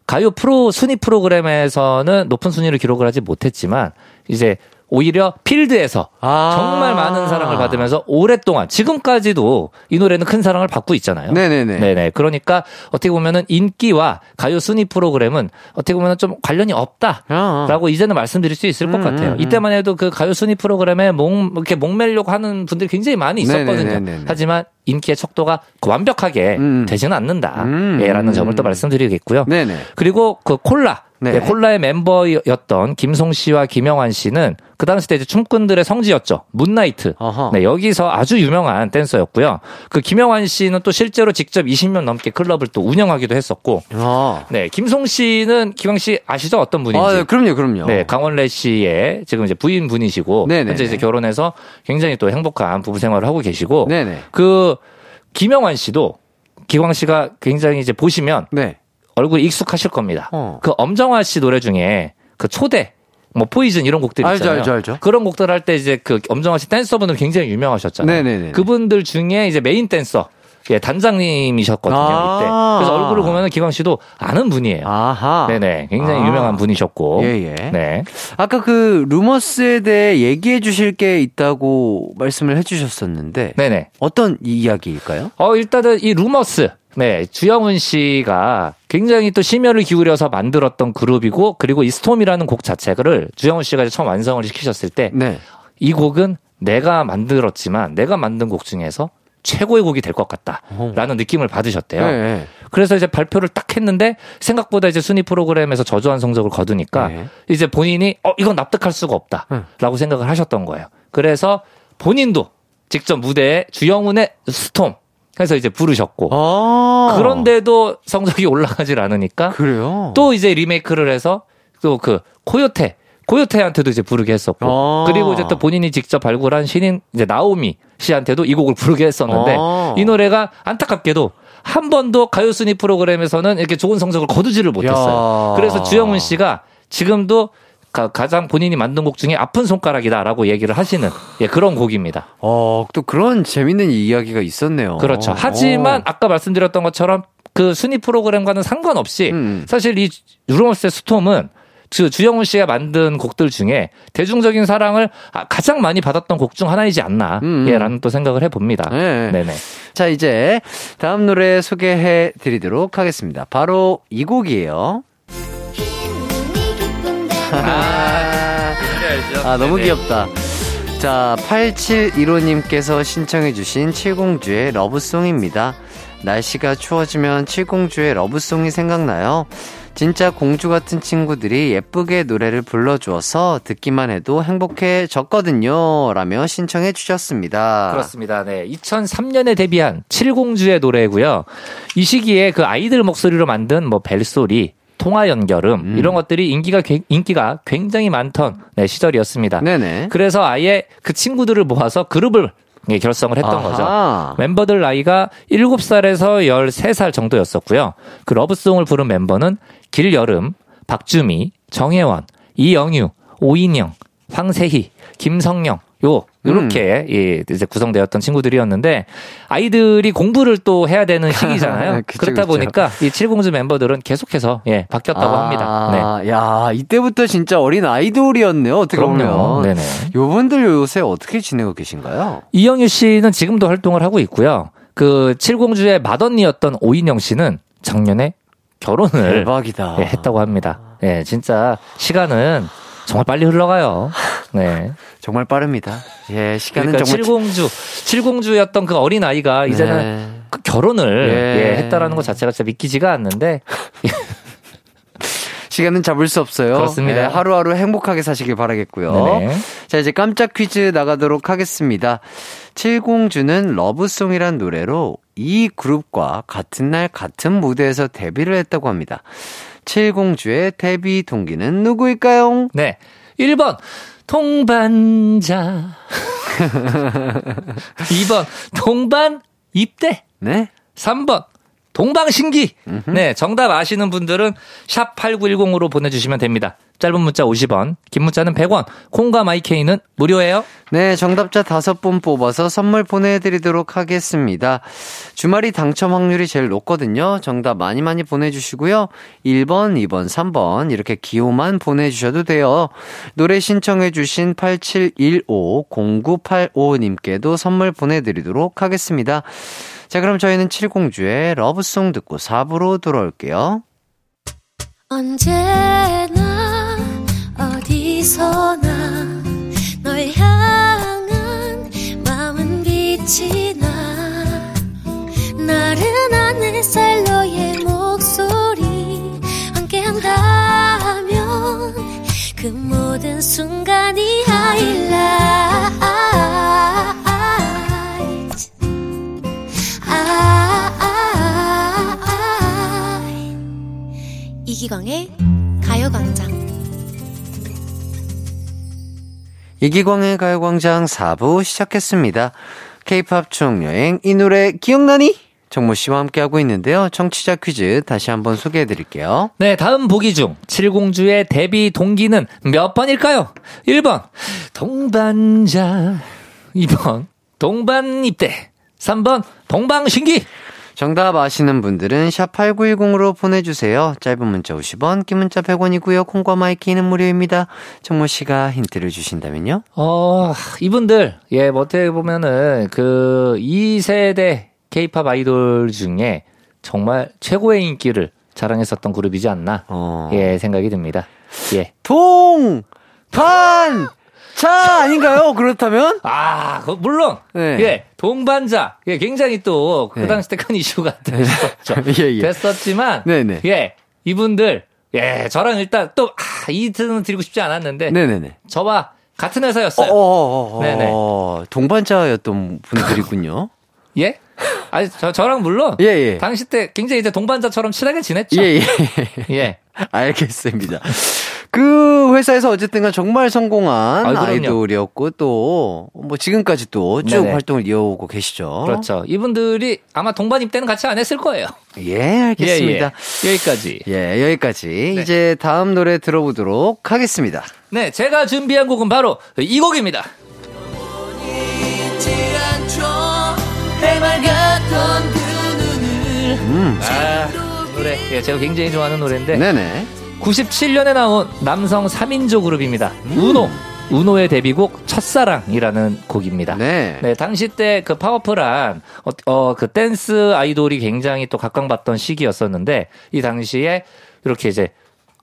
가요 프로 순위 프로그램에서는 높은 순위를 기록을 하지 못했지만 이제 오히려 필드에서 아. 정말 많은 사랑을 받으면서 오랫동안 지금까지도 이 노래는 큰 사랑을 받고 있잖아요. 네네네. 네네. 그러니까 어떻게 보면은 인기와 가요 순위 프로그램은 어떻게 보면은 좀 관련이 없다라고 아. 이제는 말씀드릴 수 있을 것 음, 같아요. 음, 음. 이때만 해도 그 가요 순위 프로그램에 목 이렇게 목매려고 하는 분들이 굉장히 많이 있었거든요. 네네네네네. 하지만 인기의 척도가 완벽하게 음. 되지는 않는다. 음. 예, 라는 점을 또 말씀드리겠고요. 네네. 그리고 그 콜라. 네. 네, 콜라의 멤버였던 김송 씨와 김영환 씨는 그 당시 때 이제 춤꾼들의 성지였죠. 문나이트. 네, 여기서 아주 유명한 댄서였고요. 그 김영환 씨는 또 실제로 직접 20년 넘게 클럽을 또 운영하기도 했었고. 아. 네, 김송 씨는 기광 씨 아시죠? 어떤 분인지? 아, 네, 그럼요, 그럼요. 네, 강원래 씨의 지금 이제 부인 분이시고 네네네. 현재 이제 결혼해서 굉장히 또 행복한 부부 생활을 하고 계시고 네네. 그 김영환 씨도 기광 씨가 굉장히 이제 보시면 네. 얼굴 익숙하실 겁니다. 어. 그 엄정화 씨 노래 중에 그 초대 뭐 포이즌 이런 곡들 있잖아요. 알죠, 알죠. 그런 곡들 할 때 이제 그 엄정화 씨 댄서분들 굉장히 유명하셨잖아요. 네네네. 그분들 중에 이제 메인 댄서 예, 단장님이셨거든요, 아. 이때. 그래서 얼굴을 보면 기광 씨도 아는 분이에요. 아하. 네네. 굉장히 아. 유명한 분이셨고. 예, 예. 네. 아까 그 루머스에 대해 얘기해 주실 게 있다고 말씀을 해 주셨었는데 네네. 어떤 이야기일까요? 어, 일단은 이 루머스. 네, 주영훈 씨가 굉장히 또 심혈을 기울여서 만들었던 그룹이고, 그리고 이 Storm이라는 곡 자체를 주영훈 씨가 처음 완성을 시키셨을 때, 네. 이 곡은 내가 만들었지만, 내가 만든 곡 중에서 최고의 곡이 될 것 같다라는 느낌을 받으셨대요. 네. 그래서 이제 발표를 딱 했는데 생각보다 이제 순위 프로그램에서 저조한 성적을 거두니까 네. 이제 본인이 어 이건 납득할 수가 없다라고 생각을 하셨던 거예요. 그래서 본인도 직접 무대에 주영훈의 스톰 해서 이제 부르셨고 아. 그런데도 성적이 올라가질 않으니까 그래요? 또 이제 리메이크를 해서 또 그 코요테 코요테한테도 이제 부르게 했었고 아. 그리고 이제 또 본인이 직접 발굴한 신인 이제 나오미 씨한테도 이 곡을 부르게 했었는데 아. 이 노래가 안타깝게도 한 번도 가요 순위 프로그램에서는 이렇게 좋은 성적을 거두지를 못했어요. 야. 그래서 주영훈 씨가 지금도 가, 장 본인이 만든 곡 중에 아픈 손가락이다라고 얘기를 하시는 예, 그런 곡입니다. 어, 또 그런 재밌는 이야기가 있었네요. 그렇죠. 하지만 어. 아까 말씀드렸던 것처럼 그 순위 프로그램과는 상관없이 음. 사실 이 유로머스의 스톰은 그 주영훈 씨가 만든 곡들 중에 대중적인 사랑을 아, 가장 많이 받았던 곡 중 하나이지 않나, 음. 예, 라는 또 생각을 해봅니다. 네. 네네. 자, 이제 다음 노래 소개해 드리도록 하겠습니다. 바로 이 곡이에요. 아, 아, 너무 귀엽다. 자, 8715님께서 신청해주신 칠공주의 러브송입니다. 날씨가 추워지면 칠공주의 러브송이 생각나요. 진짜 공주 같은 친구들이 예쁘게 노래를 불러주어서 듣기만 해도 행복해졌거든요. 라며 신청해 주셨습니다. 그렇습니다. 네. 2003년에 데뷔한 칠공주의 노래고요. 이 시기에 그 아이들 목소리로 만든 뭐 벨소리, 통화 연결음 음. 이런 것들이 인기가 괴- 인기가 굉장히 많던 네, 시절이었습니다. 네네. 그래서 아예 그 친구들을 모아서 그룹을 예, 결성을 했던 거죠. 아하. 멤버들 나이가 7살에서 13살 정도였었고요. 그 러브송을 부른 멤버는 길여름, 박주미, 정혜원, 이영유, 오인영, 황세희, 김성령, 요, 요렇게, 예, 이제 구성되었던 친구들이었는데, 아이들이 공부를 또 해야 되는 시기잖아요. 그쵸, 그렇다 그쵸. 보니까 이 칠공주 멤버들은 계속해서, 예, 바뀌었다고 합니다. 네. 아, 야, 이때부터 진짜 어린 아이돌이었네요. 어떻게 그럼요. 보면. 네네. 요분들 요새 어떻게 지내고 계신가요? 이영유 씨는 지금도 활동을 하고 있고요. 그 칠공주의 맏언니였던 오인영 씨는 작년에 결혼을 대박이다. 예, 했다고 합니다. 예, 진짜 시간은 정말 빨리 흘러가요. 네. 정말 빠릅니다. 예, 시간은 그러니까 정말 칠공주, 칠공주였던 그 어린 아이가 이제는 네. 그 결혼을 예. 예, 했다라는 것 자체가 진짜 믿기지가 않는데 시간은 잡을 수 없어요. 그렇습니다. 예, 하루하루 행복하게 사시길 바라겠고요. 네네. 자, 이제 깜짝 퀴즈 나가도록 하겠습니다. 칠공주는 러브송이란 노래로 이 그룹과 같은 날 같은 무대에서 데뷔를 했다고 합니다. 칠공주의 데뷔 동기는 누구일까요? 네. 1번 동반자 2번 동반 입대 네? 3번 동방신기. 네, 정답 아시는 분들은 샵 8910으로 보내주시면 됩니다. 짧은 문자 50원, 긴 문자는 100원, 콩과 마이케이는 무료예요. 네, 정답자 다섯 분 뽑아서 선물 보내드리도록 하겠습니다. 주말이 당첨 확률이 제일 높거든요. 정답 많이 많이 보내주시고요. 1번, 2번, 3번 이렇게 기호만 보내주셔도 돼요. 노래 신청해주신 8715-0985님께도 선물 보내드리도록 하겠습니다. 자, 그럼 저희는 칠공주의 러브송 듣고 4부로 돌아올게요. 언제나 어디서나 널 향한 마음은 빛이 나 나른한 햇살 너의 목소리 함께한다면 그 모든 순간 이기광의 가요광장 이기광의 가요광장 4부 시작했습니다. 케이팝 추억여행 이 노래 기억나니? 정모 씨와 함께하고 있는데요. 청취자 퀴즈 다시 한번 소개해 드릴게요. 네, 다음 보기 중 칠공주의 데뷔 동기는 몇 번일까요? 1번 동반자 2번 동반 입대 3번 동방신기! 정답 아시는 분들은 샵8910으로 보내주세요. 짧은 문자 50원, 긴 문자 100원이고요. 콩과 마이케이는 무료입니다. 정모 씨가 힌트를 주신다면요? 어, 이분들, 예, 뭐 어떻게 보면은 그 2세대 케이팝 아이돌 중에 정말 최고의 인기를 자랑했었던 그룹이지 않나, 어. 예, 생각이 듭니다. 예. 동! 반! 차! 아닌가요? 그렇다면? 아, 그 물론, 네. 예, 동반자, 예, 굉장히 또그 네. 당시 때 큰 이슈가 됐었죠. 예, 예. 됐었지만, 네네. 예, 이분들, 예, 저랑 일단 또, 아, 이 힌트는 드리고 싶지 않았는데, 네네네. 저와 같은 어, 회사였어요. 어, 어, 어, 네네. 어, 동반자였던 분들이군요. 예? 아니, 저, 저랑 물론, 예, 예. 당시 때 굉장히 이제 동반자처럼 친하게 지냈죠. 예, 예. 예. 알겠습니다. 그 회사에서 어쨌든 정말 성공한 아이, 그럼요. 아이돌이었고 또 뭐 지금까지 또쭉 네네. 활동을 이어오고 계시죠. 그렇죠. 이분들이 아마 동반입 때는 같이 안 했을 거예요. 예, 알겠습니다. 예, 예. 여기까지. 예, 여기까지. 네. 이제 다음 노래 들어보도록 하겠습니다. 네, 제가 준비한 곡은 바로 이 곡입니다. 아, 노래. 예, 제가 굉장히 좋아하는 노래인데 네네. 97년에 나온 남성 3인조 그룹입니다. 우노. 우노의 데뷔곡 첫사랑이라는 곡입니다. 네. 네, 당시 때 그 파워풀한 어, 어, 그 댄스 아이돌이 굉장히 또 각광받던 시기였었는데 이 당시에 이렇게 이제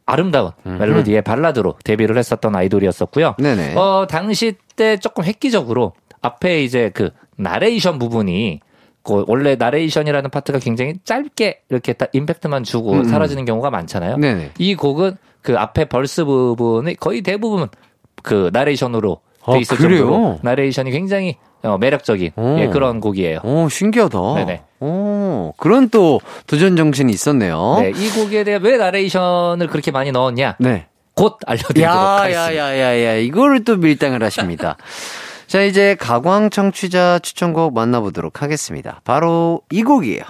아름다운 멜로디의 발라드로 데뷔를 했었던 아이돌이었었고요. 네네. 어, 당시 때 조금 획기적으로 앞에 이제 그 나레이션 부분이 그 원래 나레이션이라는 파트가 굉장히 짧게 이렇게 딱 임팩트만 주고 음. 사라지는 경우가 많잖아요. 네네. 이 곡은 그 앞에 verse 부분이 거의 대부분 그 나레이션으로 아, 돼 있을 그래요? 정도로 나레이션이 굉장히 어, 매력적인 오. 예, 그런 곡이에요. 오, 신기하다. 네네. 오, 그런 또 도전 정신이 있었네요. 네, 이 곡에 대해 왜 나레이션을 그렇게 많이 넣었냐? 네. 곧 알려드리도록 야, 하겠습니다. 야, 야, 야, 야, 이거를 또 밀당을 하십니다. 자, 이제 가광 청취자 추천곡 만나보도록 하겠습니다. 바로 이 곡이에요.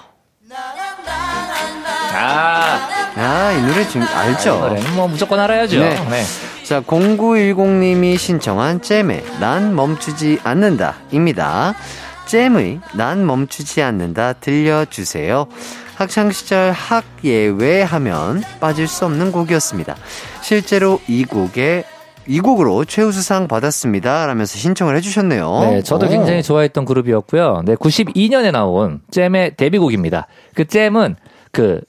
아, 아, 이 노래 좀 알죠? 이 노래는 뭐 무조건 알아야죠. 네. 네. 자, 0910님이 신청한 잼의 난 멈추지 않는다 입니다. 잼의 난 멈추지 않는다 들려주세요. 학창시절 학예외 하면 빠질 수 없는 곡이었습니다. 실제로 이 곡에 이 곡으로 최우수상 받았습니다. 라면서 신청을 해주셨네요. 네, 저도 오. 굉장히 좋아했던 그룹이었고요. 네, 92년에 나온 잼의 데뷔곡입니다. 그 잼은 그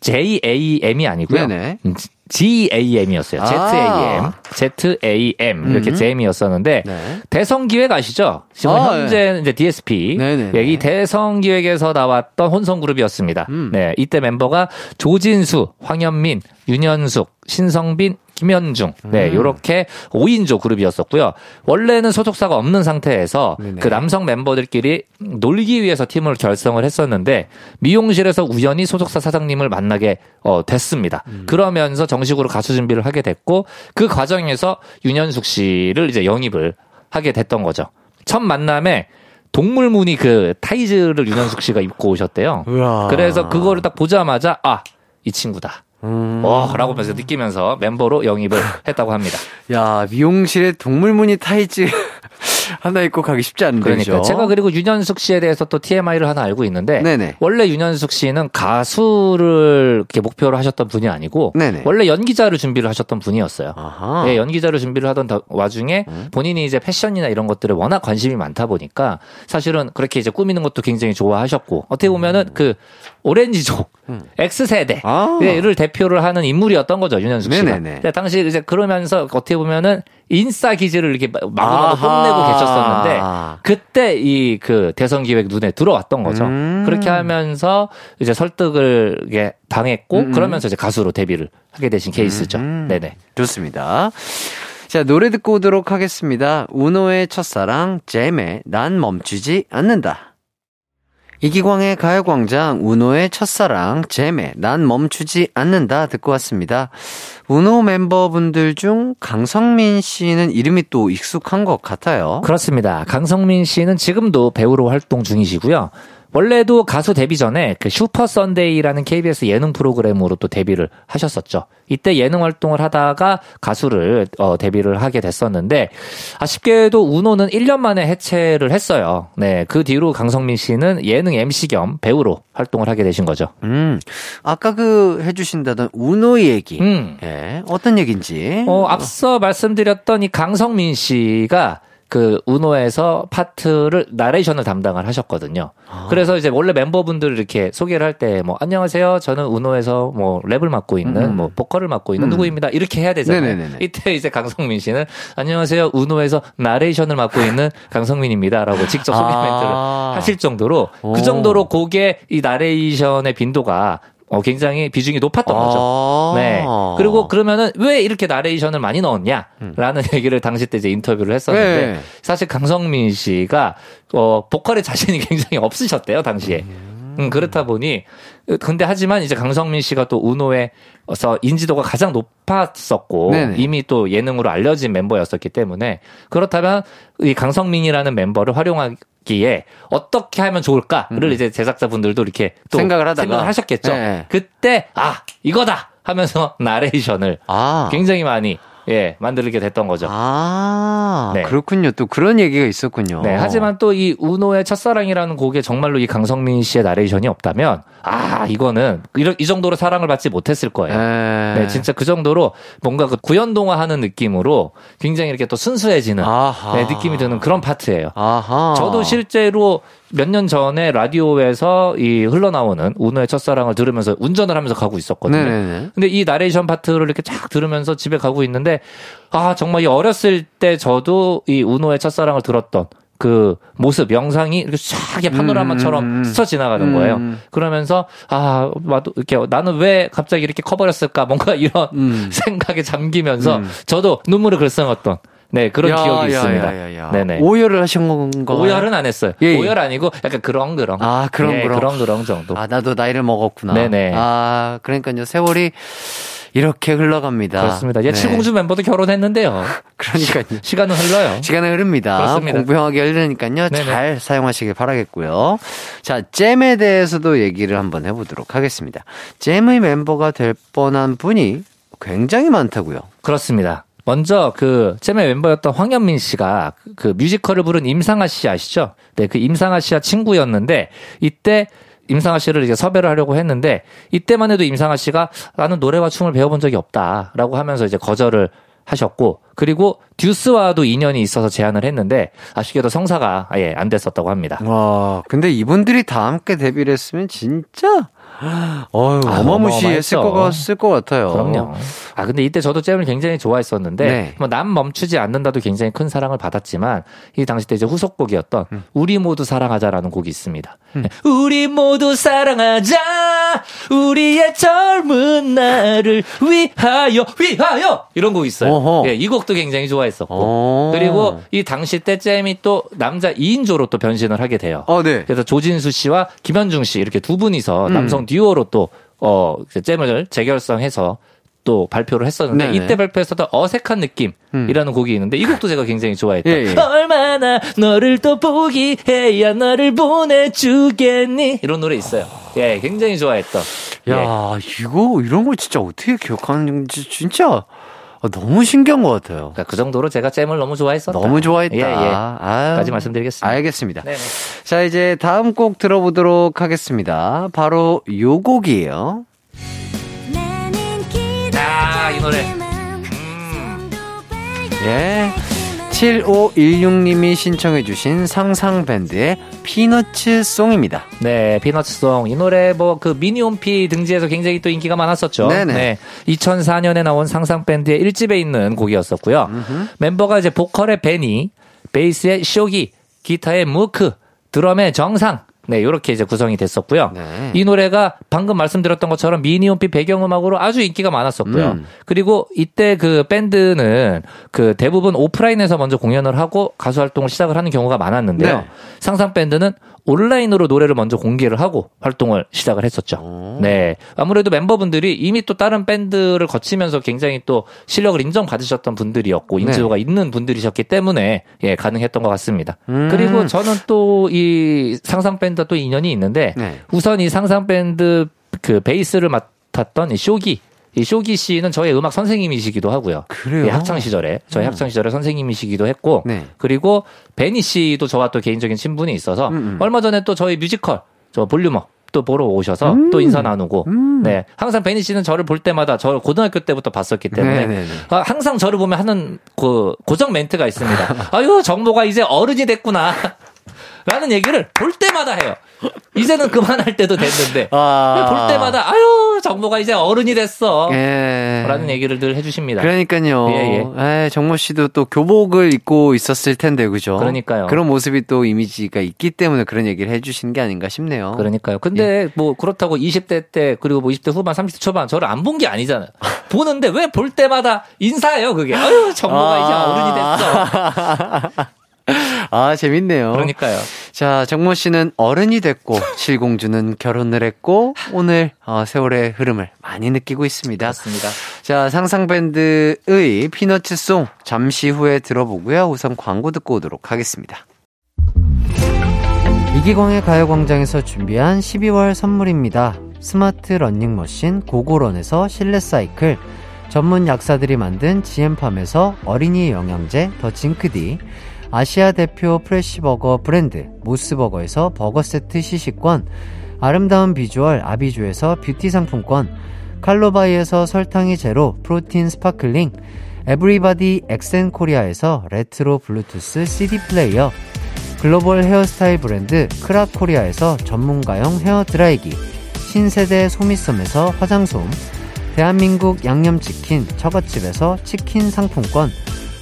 JAM이 아니고요. 네네. 음, GAM이었어요. 아. ZAM, ZAM 이렇게 음. 잼이었었는데 네. 대성 기획 아시죠? 지금 아, 현재 이제 DSP. 예, 이 대성 기획에서 나왔던 혼성 그룹이었습니다. 음. 네, 이때 멤버가 조진수, 황현민, 윤현숙, 신성빈, 김현중. 네, 음. 요렇게 5인조 그룹이었었고요. 원래는 소속사가 없는 상태에서 네네. 그 남성 멤버들끼리 놀기 위해서 팀을 결성을 했었는데 미용실에서 우연히 소속사 사장님을 만나게 어, 됐습니다. 음. 그러면서 정식으로 가수 준비를 하게 됐고 그 과정에서 윤현숙 씨를 이제 영입을 하게 됐던 거죠. 첫 만남에 동물 무늬 그 타이즈를 윤현숙 씨가 입고 오셨대요. 우와. 그래서 그거를 딱 보자마자 아, 이 친구다. 음. 와, 라고 하면서 느끼면서 멤버로 영입을 했다고 합니다. 야, 미용실에 동물 무늬 타이즈 하나 입고 가기 쉽지 않은데. 그러니까 그죠? 제가 그리고 윤현숙 씨에 대해서 또 TMI를 하나 알고 있는데 네네. 원래 윤현숙 씨는 가수를 이렇게 목표로 하셨던 분이 아니고 네네. 원래 연기자를 준비를 하셨던 분이었어요. 아하. 예, 연기자를 준비를 하던 더- 와중에 음. 본인이 이제 패션이나 이런 것들에 워낙 관심이 많다 보니까 사실은 그렇게 이제 꾸미는 것도 굉장히 좋아하셨고 어떻게 보면은 그 오렌지족 X 세대 음. 아. 를 대표를 하는 인물이었던 거죠 윤현숙 씨가. 네네네. 근데 당시 이제 그러면서 어떻게 보면은 인싸 기질을 이렇게 마구마구. 뽐내고 계셨었는데 그때 이 그 대선 기획 눈에 들어왔던 거죠. 음. 그렇게 하면서 이제 설득을 당했고 음, 음. 그러면서 이제 가수로 데뷔를 하게 되신 케이스죠. 음. 네네. 좋습니다. 자, 노래 듣고 오도록 하겠습니다. 우노의 첫사랑, 잼의 난 멈추지 않는다. 이기광의 가요광장, 우노의 첫사랑, 잼의 난 멈추지 않는다 듣고 왔습니다. 우노 멤버분들 중 강성민 씨는 이름이 또 익숙한 것 같아요. 그렇습니다. 강성민 씨는 지금도 배우로 활동 중이시고요. 원래도 가수 데뷔 전에 그 슈퍼 선데이라는 KBS 예능 프로그램으로 또 데뷔를 하셨었죠. 이때 예능 활동을 하다가 가수를 어, 데뷔를 하게 됐었는데 아쉽게도 우노는 1년 만에 해체를 했어요. 네, 그 뒤로 강성민 씨는 예능 MC 겸 배우로 활동을 하게 되신 거죠. 음, 아까 그 해주신다던 우노 얘기. 음. 예, 어떤 얘기인지. 어, 앞서 말씀드렸던 이 강성민 씨가 그 우노에서 파트를 나레이션을 담당을 하셨거든요. 그래서 이제 원래 멤버분들 이렇게 소개를 할 때 뭐 안녕하세요. 저는 우노에서 뭐 랩을 맡고 있는 음. 뭐 보컬을 맡고 있는 음. 누구입니다. 이렇게 해야 되잖아요. 네네네네. 이때 이제 강성민 씨는 안녕하세요. 우노에서 나레이션을 맡고 있는 강성민입니다라고 직접 소개 아. 멘트를 하실 정도로 오. 그 정도로 곡의 이 나레이션의 빈도가 어, 굉장히 비중이 높았던 거죠. 아. 네. 그리고 그러면은 왜 이렇게 나레이션을 많이 넣었냐? 라는 얘기를 당시 때 이제 인터뷰를 했었는데 네. 사실 강성민 씨가 어 보컬에 자신이 굉장히 없으셨대요, 당시에. 음, 그렇다 보니 근데 하지만 이제 강성민 씨가 또 우노에서 인지도가 가장 높았었고 네네. 이미 또 예능으로 알려진 멤버였었기 때문에 그렇다면 이 강성민이라는 멤버를 활용하기에 어떻게 하면 좋을까를 이제 제작자분들도 이렇게 또 음. 생각을 하다가. 생각을 하셨겠죠. 네. 그때 아 이거다 하면서 나레이션을 아. 굉장히 많이 예 만들게 됐던 거죠. 아, 네. 그렇군요. 또 그런 얘기가 있었군요. 네, 하지만 또 이 우노의 첫사랑이라는 곡에 정말로 이 강성민 씨의 나레이션이 없다면 아 이거는 이런 이 정도로 사랑을 받지 못했을 거예요. 네. 네, 진짜 그 정도로 뭔가 그 구연동화 하는 느낌으로 굉장히 이렇게 또 순수해지는. 네, 느낌이 드는 그런 파트예요. 아하. 저도 실제로 몇 년 전에 라디오에서 이 흘러나오는 우노의 첫사랑을 들으면서 운전을 하면서 가고 있었거든요. 네네네. 근데 이 나레이션 파트를 이렇게 쫙 들으면서 집에 가고 있는데 아 정말 이 어렸을 때 저도 이 우노의 첫사랑을 들었던 그 모습 영상이 이렇게 쫙 파노라마처럼 음, 음. 스쳐 지나가는 음. 거예요. 그러면서 아 나도 이렇게 나는 왜 갑자기 이렇게 커버렸을까 뭔가 이런 음. 생각에 잠기면서 음. 저도 눈물을 글썽었던 네 그런 야, 기억이 야, 있습니다. 야. 네네. 오열을 하신 건가요? 오열은 안 했어요. 예, 예. 오열 아니고 약간 그렁그렁. 아, 그렁그렁. 예, 그렁그렁 정도. 아, 나도 나이를 먹었구나. 네네. 아, 그러니까요. 세월이 이렇게 흘러갑니다. 그렇습니다. 예, 네. 칠공주 멤버도 결혼했는데요. 그러니까요. 시간은 흘러요. 시간은 흐릅니다. 그렇습니다. 공평하게 흐르니까요. 네네. 잘 사용하시길 바라겠고요. 자, 잼에 대해서도 얘기를 한번 해보도록 하겠습니다. 잼의 멤버가 될 뻔한 분이 굉장히 많다고요. 그렇습니다. 먼저 그 잼의 멤버였던 황현민 씨가 그- 그 뮤지컬을 부른 임상아 씨 아시죠? 네, 그 임상아 씨와 친구였는데 이때 임상아 씨를 이제 섭외를 하려고 했는데 이때만 해도 임상아 씨가 나는 노래와 춤을 배워본 적이 없다라고 하면서 이제 거절을 하셨고 그리고 듀스와도 인연이 있어서 제안을 했는데 아쉽게도 성사가 아예 안 됐었다고 합니다. 와, 근데 이분들이 다 함께 데뷔를 했으면 진짜 어휴, 아, 어마무시했을. 것, 같을 것 같아요. 그럼요. 아 근데 이때 저도 잼을 굉장히 좋아했었는데 네. 뭐남 멈추지 않는다도 굉장히 큰 사랑을 받았지만 이 당시 때 이제 후속곡이었던 음. 우리 모두 사랑하자라는 곡이 있습니다. 네. 우리 모두 사랑하자. 우리의 젊은 날을 위하여 위하여 이런 곡이 있어요. 어허. 예, 이 곡도 굉장히 좋아했었고 어. 그리고 이 당시 때 잼이 또 남자 2인조로 또 변신을 하게 돼요. 어, 네. 그래서 조진수 씨와 김현중 씨 이렇게 두 분이서 음. 남성 듀오로 또, 어, 잼을 재결성해서 또 발표를 했었는데 네네. 이때 발표했었던 어색한 느낌이라는 곡이 있는데 이 곡도 제가 굉장히 좋아했던 예, 예. 얼마나 너를 또 포기해야 너를 보내주겠니 이런 노래 있어요. 예, 굉장히 좋아했던. 예. 야, 이거, 이런 걸 진짜 어떻게 기억하는지 진짜 아, 너무 신기한 것 같아요. 그러니까 그 정도로 제가 잼을 너무 좋아했었다. 너무 좋아했다. 예, 예. 아유, 까지 말씀드리겠습니다. 알겠습니다. 네네. 자, 이제 다음 곡 들어보도록 하겠습니다. 바로 요 곡이에요. 아, 이 노래. 예. 7516님이 신청해주신 상상밴드의 피너츠 송입니다. 네, 피너츠 송. 이 노래 뭐 그 미니홈피 등지에서 굉장히 또 인기가 많았었죠. 네네. 네. 2004년에 나온 상상밴드의 1집에 있는 곡이었었고요. 멤버가 이제 보컬의 베니, 베이스의 쇼기, 기타의 무크, 드럼의 정상. 네, 이렇게 이제 구성이 됐었고요. 네. 이 노래가 방금 말씀드렸던 것처럼 미니홈피 배경음악으로 아주 인기가 많았었고요. 음. 그리고 이때 그 밴드는 그 대부분 오프라인에서 먼저 공연을 하고 가수 활동을 시작을 하는 경우가 많았는데요. 네. 상상 밴드는 온라인으로 노래를 먼저 공개를 하고 활동을 시작을 했었죠. 오. 네. 아무래도 멤버분들이 이미 또 다른 밴드를 거치면서 굉장히 또 실력을 인정받으셨던 분들이었고 네. 인지도가 있는 분들이셨기 때문에 예, 가능했던 것 같습니다. 음. 그리고 저는 또 이 상상 밴드 밴드와 또 인연이 있는데 네. 우선 이 상상 밴드 그 베이스를 맡았던 이 쇼기 이 쇼기 씨는 저의 음악 선생님이시기도 하고요. 그래요? 예, 학창 시절에 저희 학창 시절에 선생님이시기도 했고 네. 그리고 베니 씨도 저와 또 개인적인 친분이 있어서 음, 음. 얼마 전에 또 저희 뮤지컬 저 볼륨업 또 보러 오셔서 음. 또 인사 나누고 네 항상 베니 씨는 저를 볼 때마다 저 고등학교 때부터 봤었기 때문에 네네네. 아, 항상 저를 보면 하는 그 고정 멘트가 있습니다. 아유 정모가 이제 어른이 됐구나. 라는 얘기를 볼 때마다 해요. 이제는 그만할 때도 됐는데 아. 볼 때마다 아유 정모가 이제 어른이 됐어. 예. 라는 얘기를 늘 해주십니다. 그러니까요. 예, 예, 정모 씨도 또 교복을 입고 있었을 텐데, 그죠? 그러니까요. 그런 모습이 또 이미지가 있기 때문에 그런 얘기를 해주시는 게 아닌가 싶네요. 그러니까요. 근데 뭐 그렇다고 20대 때 그리고 뭐 20대 후반, 30대 초반 저를 안 본 게 아니잖아요. 보는데 왜 볼 때마다 인사해요, 그게. 아유, 정모가 이제 어른이 됐어. 아, 재밌네요. 그러니까요. 자, 정모 씨는 어른이 됐고, 칠공주는 결혼을 했고, 오늘 어, 세월의 흐름을 많이 느끼고 있습니다. 맞습니다. 자, 상상밴드의 피너츠송 잠시 후에 들어보고요. 우선 광고 듣고 오도록 하겠습니다. 이기광의 가요광장에서 준비한 12월 선물입니다. 스마트 러닝머신 고고런에서 실내 사이클, 전문 약사들이 만든 지엠팜에서 어린이 영양제 더 징크디, 아시아 대표 프레시버거 브랜드 모스버거에서 버거 세트 시식권, 아름다운 비주얼 아비주에서 뷰티 상품권, 칼로바이에서 설탕이 제로 프로틴 스파클링, 에브리바디 엑센코리아에서 레트로 블루투스 CD 플레이어, 글로벌 헤어스타일 브랜드 크라코리아에서 전문가용 헤어 드라이기, 신세대 소미섬에서 화장솜, 대한민국 양념치킨 처갓집에서 치킨 상품권,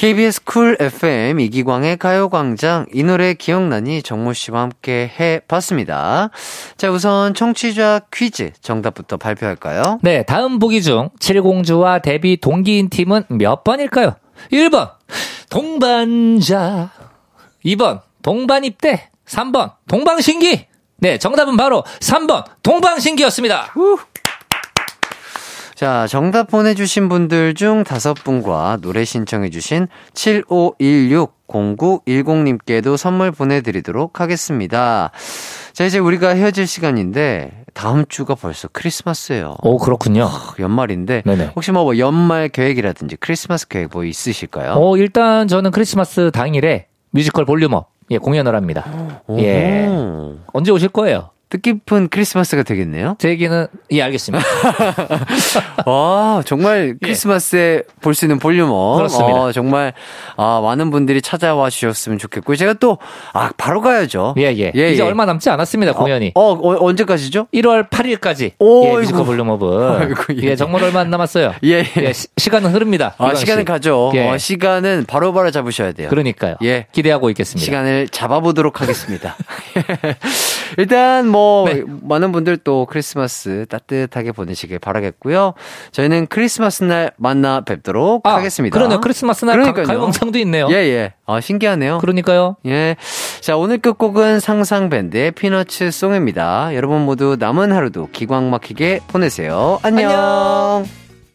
KBS 쿨 FM 이기광의 가요광장 이 노래 기억나니 정모 씨와 함께 해봤습니다. 자 우선 청취자 퀴즈 정답부터 발표할까요? 네, 다음 보기 중 칠공주와 데뷔 동기인 팀은 몇 번일까요? 1번, 동반자. 2번, 동반입대. 3번, 동방신기. 네, 정답은 바로 3번, 동방신기였습니다. 자, 정답 보내주신 분들 중 다섯 분과 노래 신청해주신 7516-0910님께도 선물 보내드리도록 하겠습니다. 자, 이제 우리가 헤어질 시간인데, 다음 주가 벌써 크리스마스예요 오, 그렇군요. 연말인데, 네네. 혹시 뭐 연말 계획이라든지 크리스마스 계획 뭐 있으실까요? 어, 일단 저는 크리스마스 당일에 뮤지컬 볼륨업 예, 공연을 합니다. 예. 오호. 언제 오실 거예요? 뜻깊은 크리스마스가 되겠네요. 제 얘기는 예, 알겠습니다. 와, 정말 크리스마스에 볼수 있는 볼륨업. 예. 그렇습니다. 어, 정말, 아, 많은 분들이 찾아와 주셨으면 좋겠고, 제가 또, 아, 바로 가야죠. 예, 예. 이제 얼마 남지 않았습니다, 공연이. 어, 어, 언제까지죠? 1월 8일까지 오, 예, 뮤지컬. 볼륨업은 예. 예. 정말 얼마 안 남았어요. 예, 예. 시, 시간은 흐릅니다. 아, 시간은 씨. 가죠. 예. 어, 시간은 바로 바로 잡으셔야 돼요. 그러니까요. 예. 기대하고 있겠습니다. 시간을 잡아보도록 하겠습니다. 일단 뭐 네. 많은 분들 또 크리스마스 따뜻하게 보내시길 바라겠고요. 저희는 크리스마스 날 만나 뵙도록 아, 하겠습니다. 그러네요. 크리스마스 날 그러니까요. 가요광장도 있네요. 예, 예. 아, 신기하네요. 그러니까요. 예. 자, 오늘 끝곡은 상상밴드의 피너츠 송입니다. 여러분 모두 남은 하루도 기광 막히게 보내세요. 안녕. 안녕.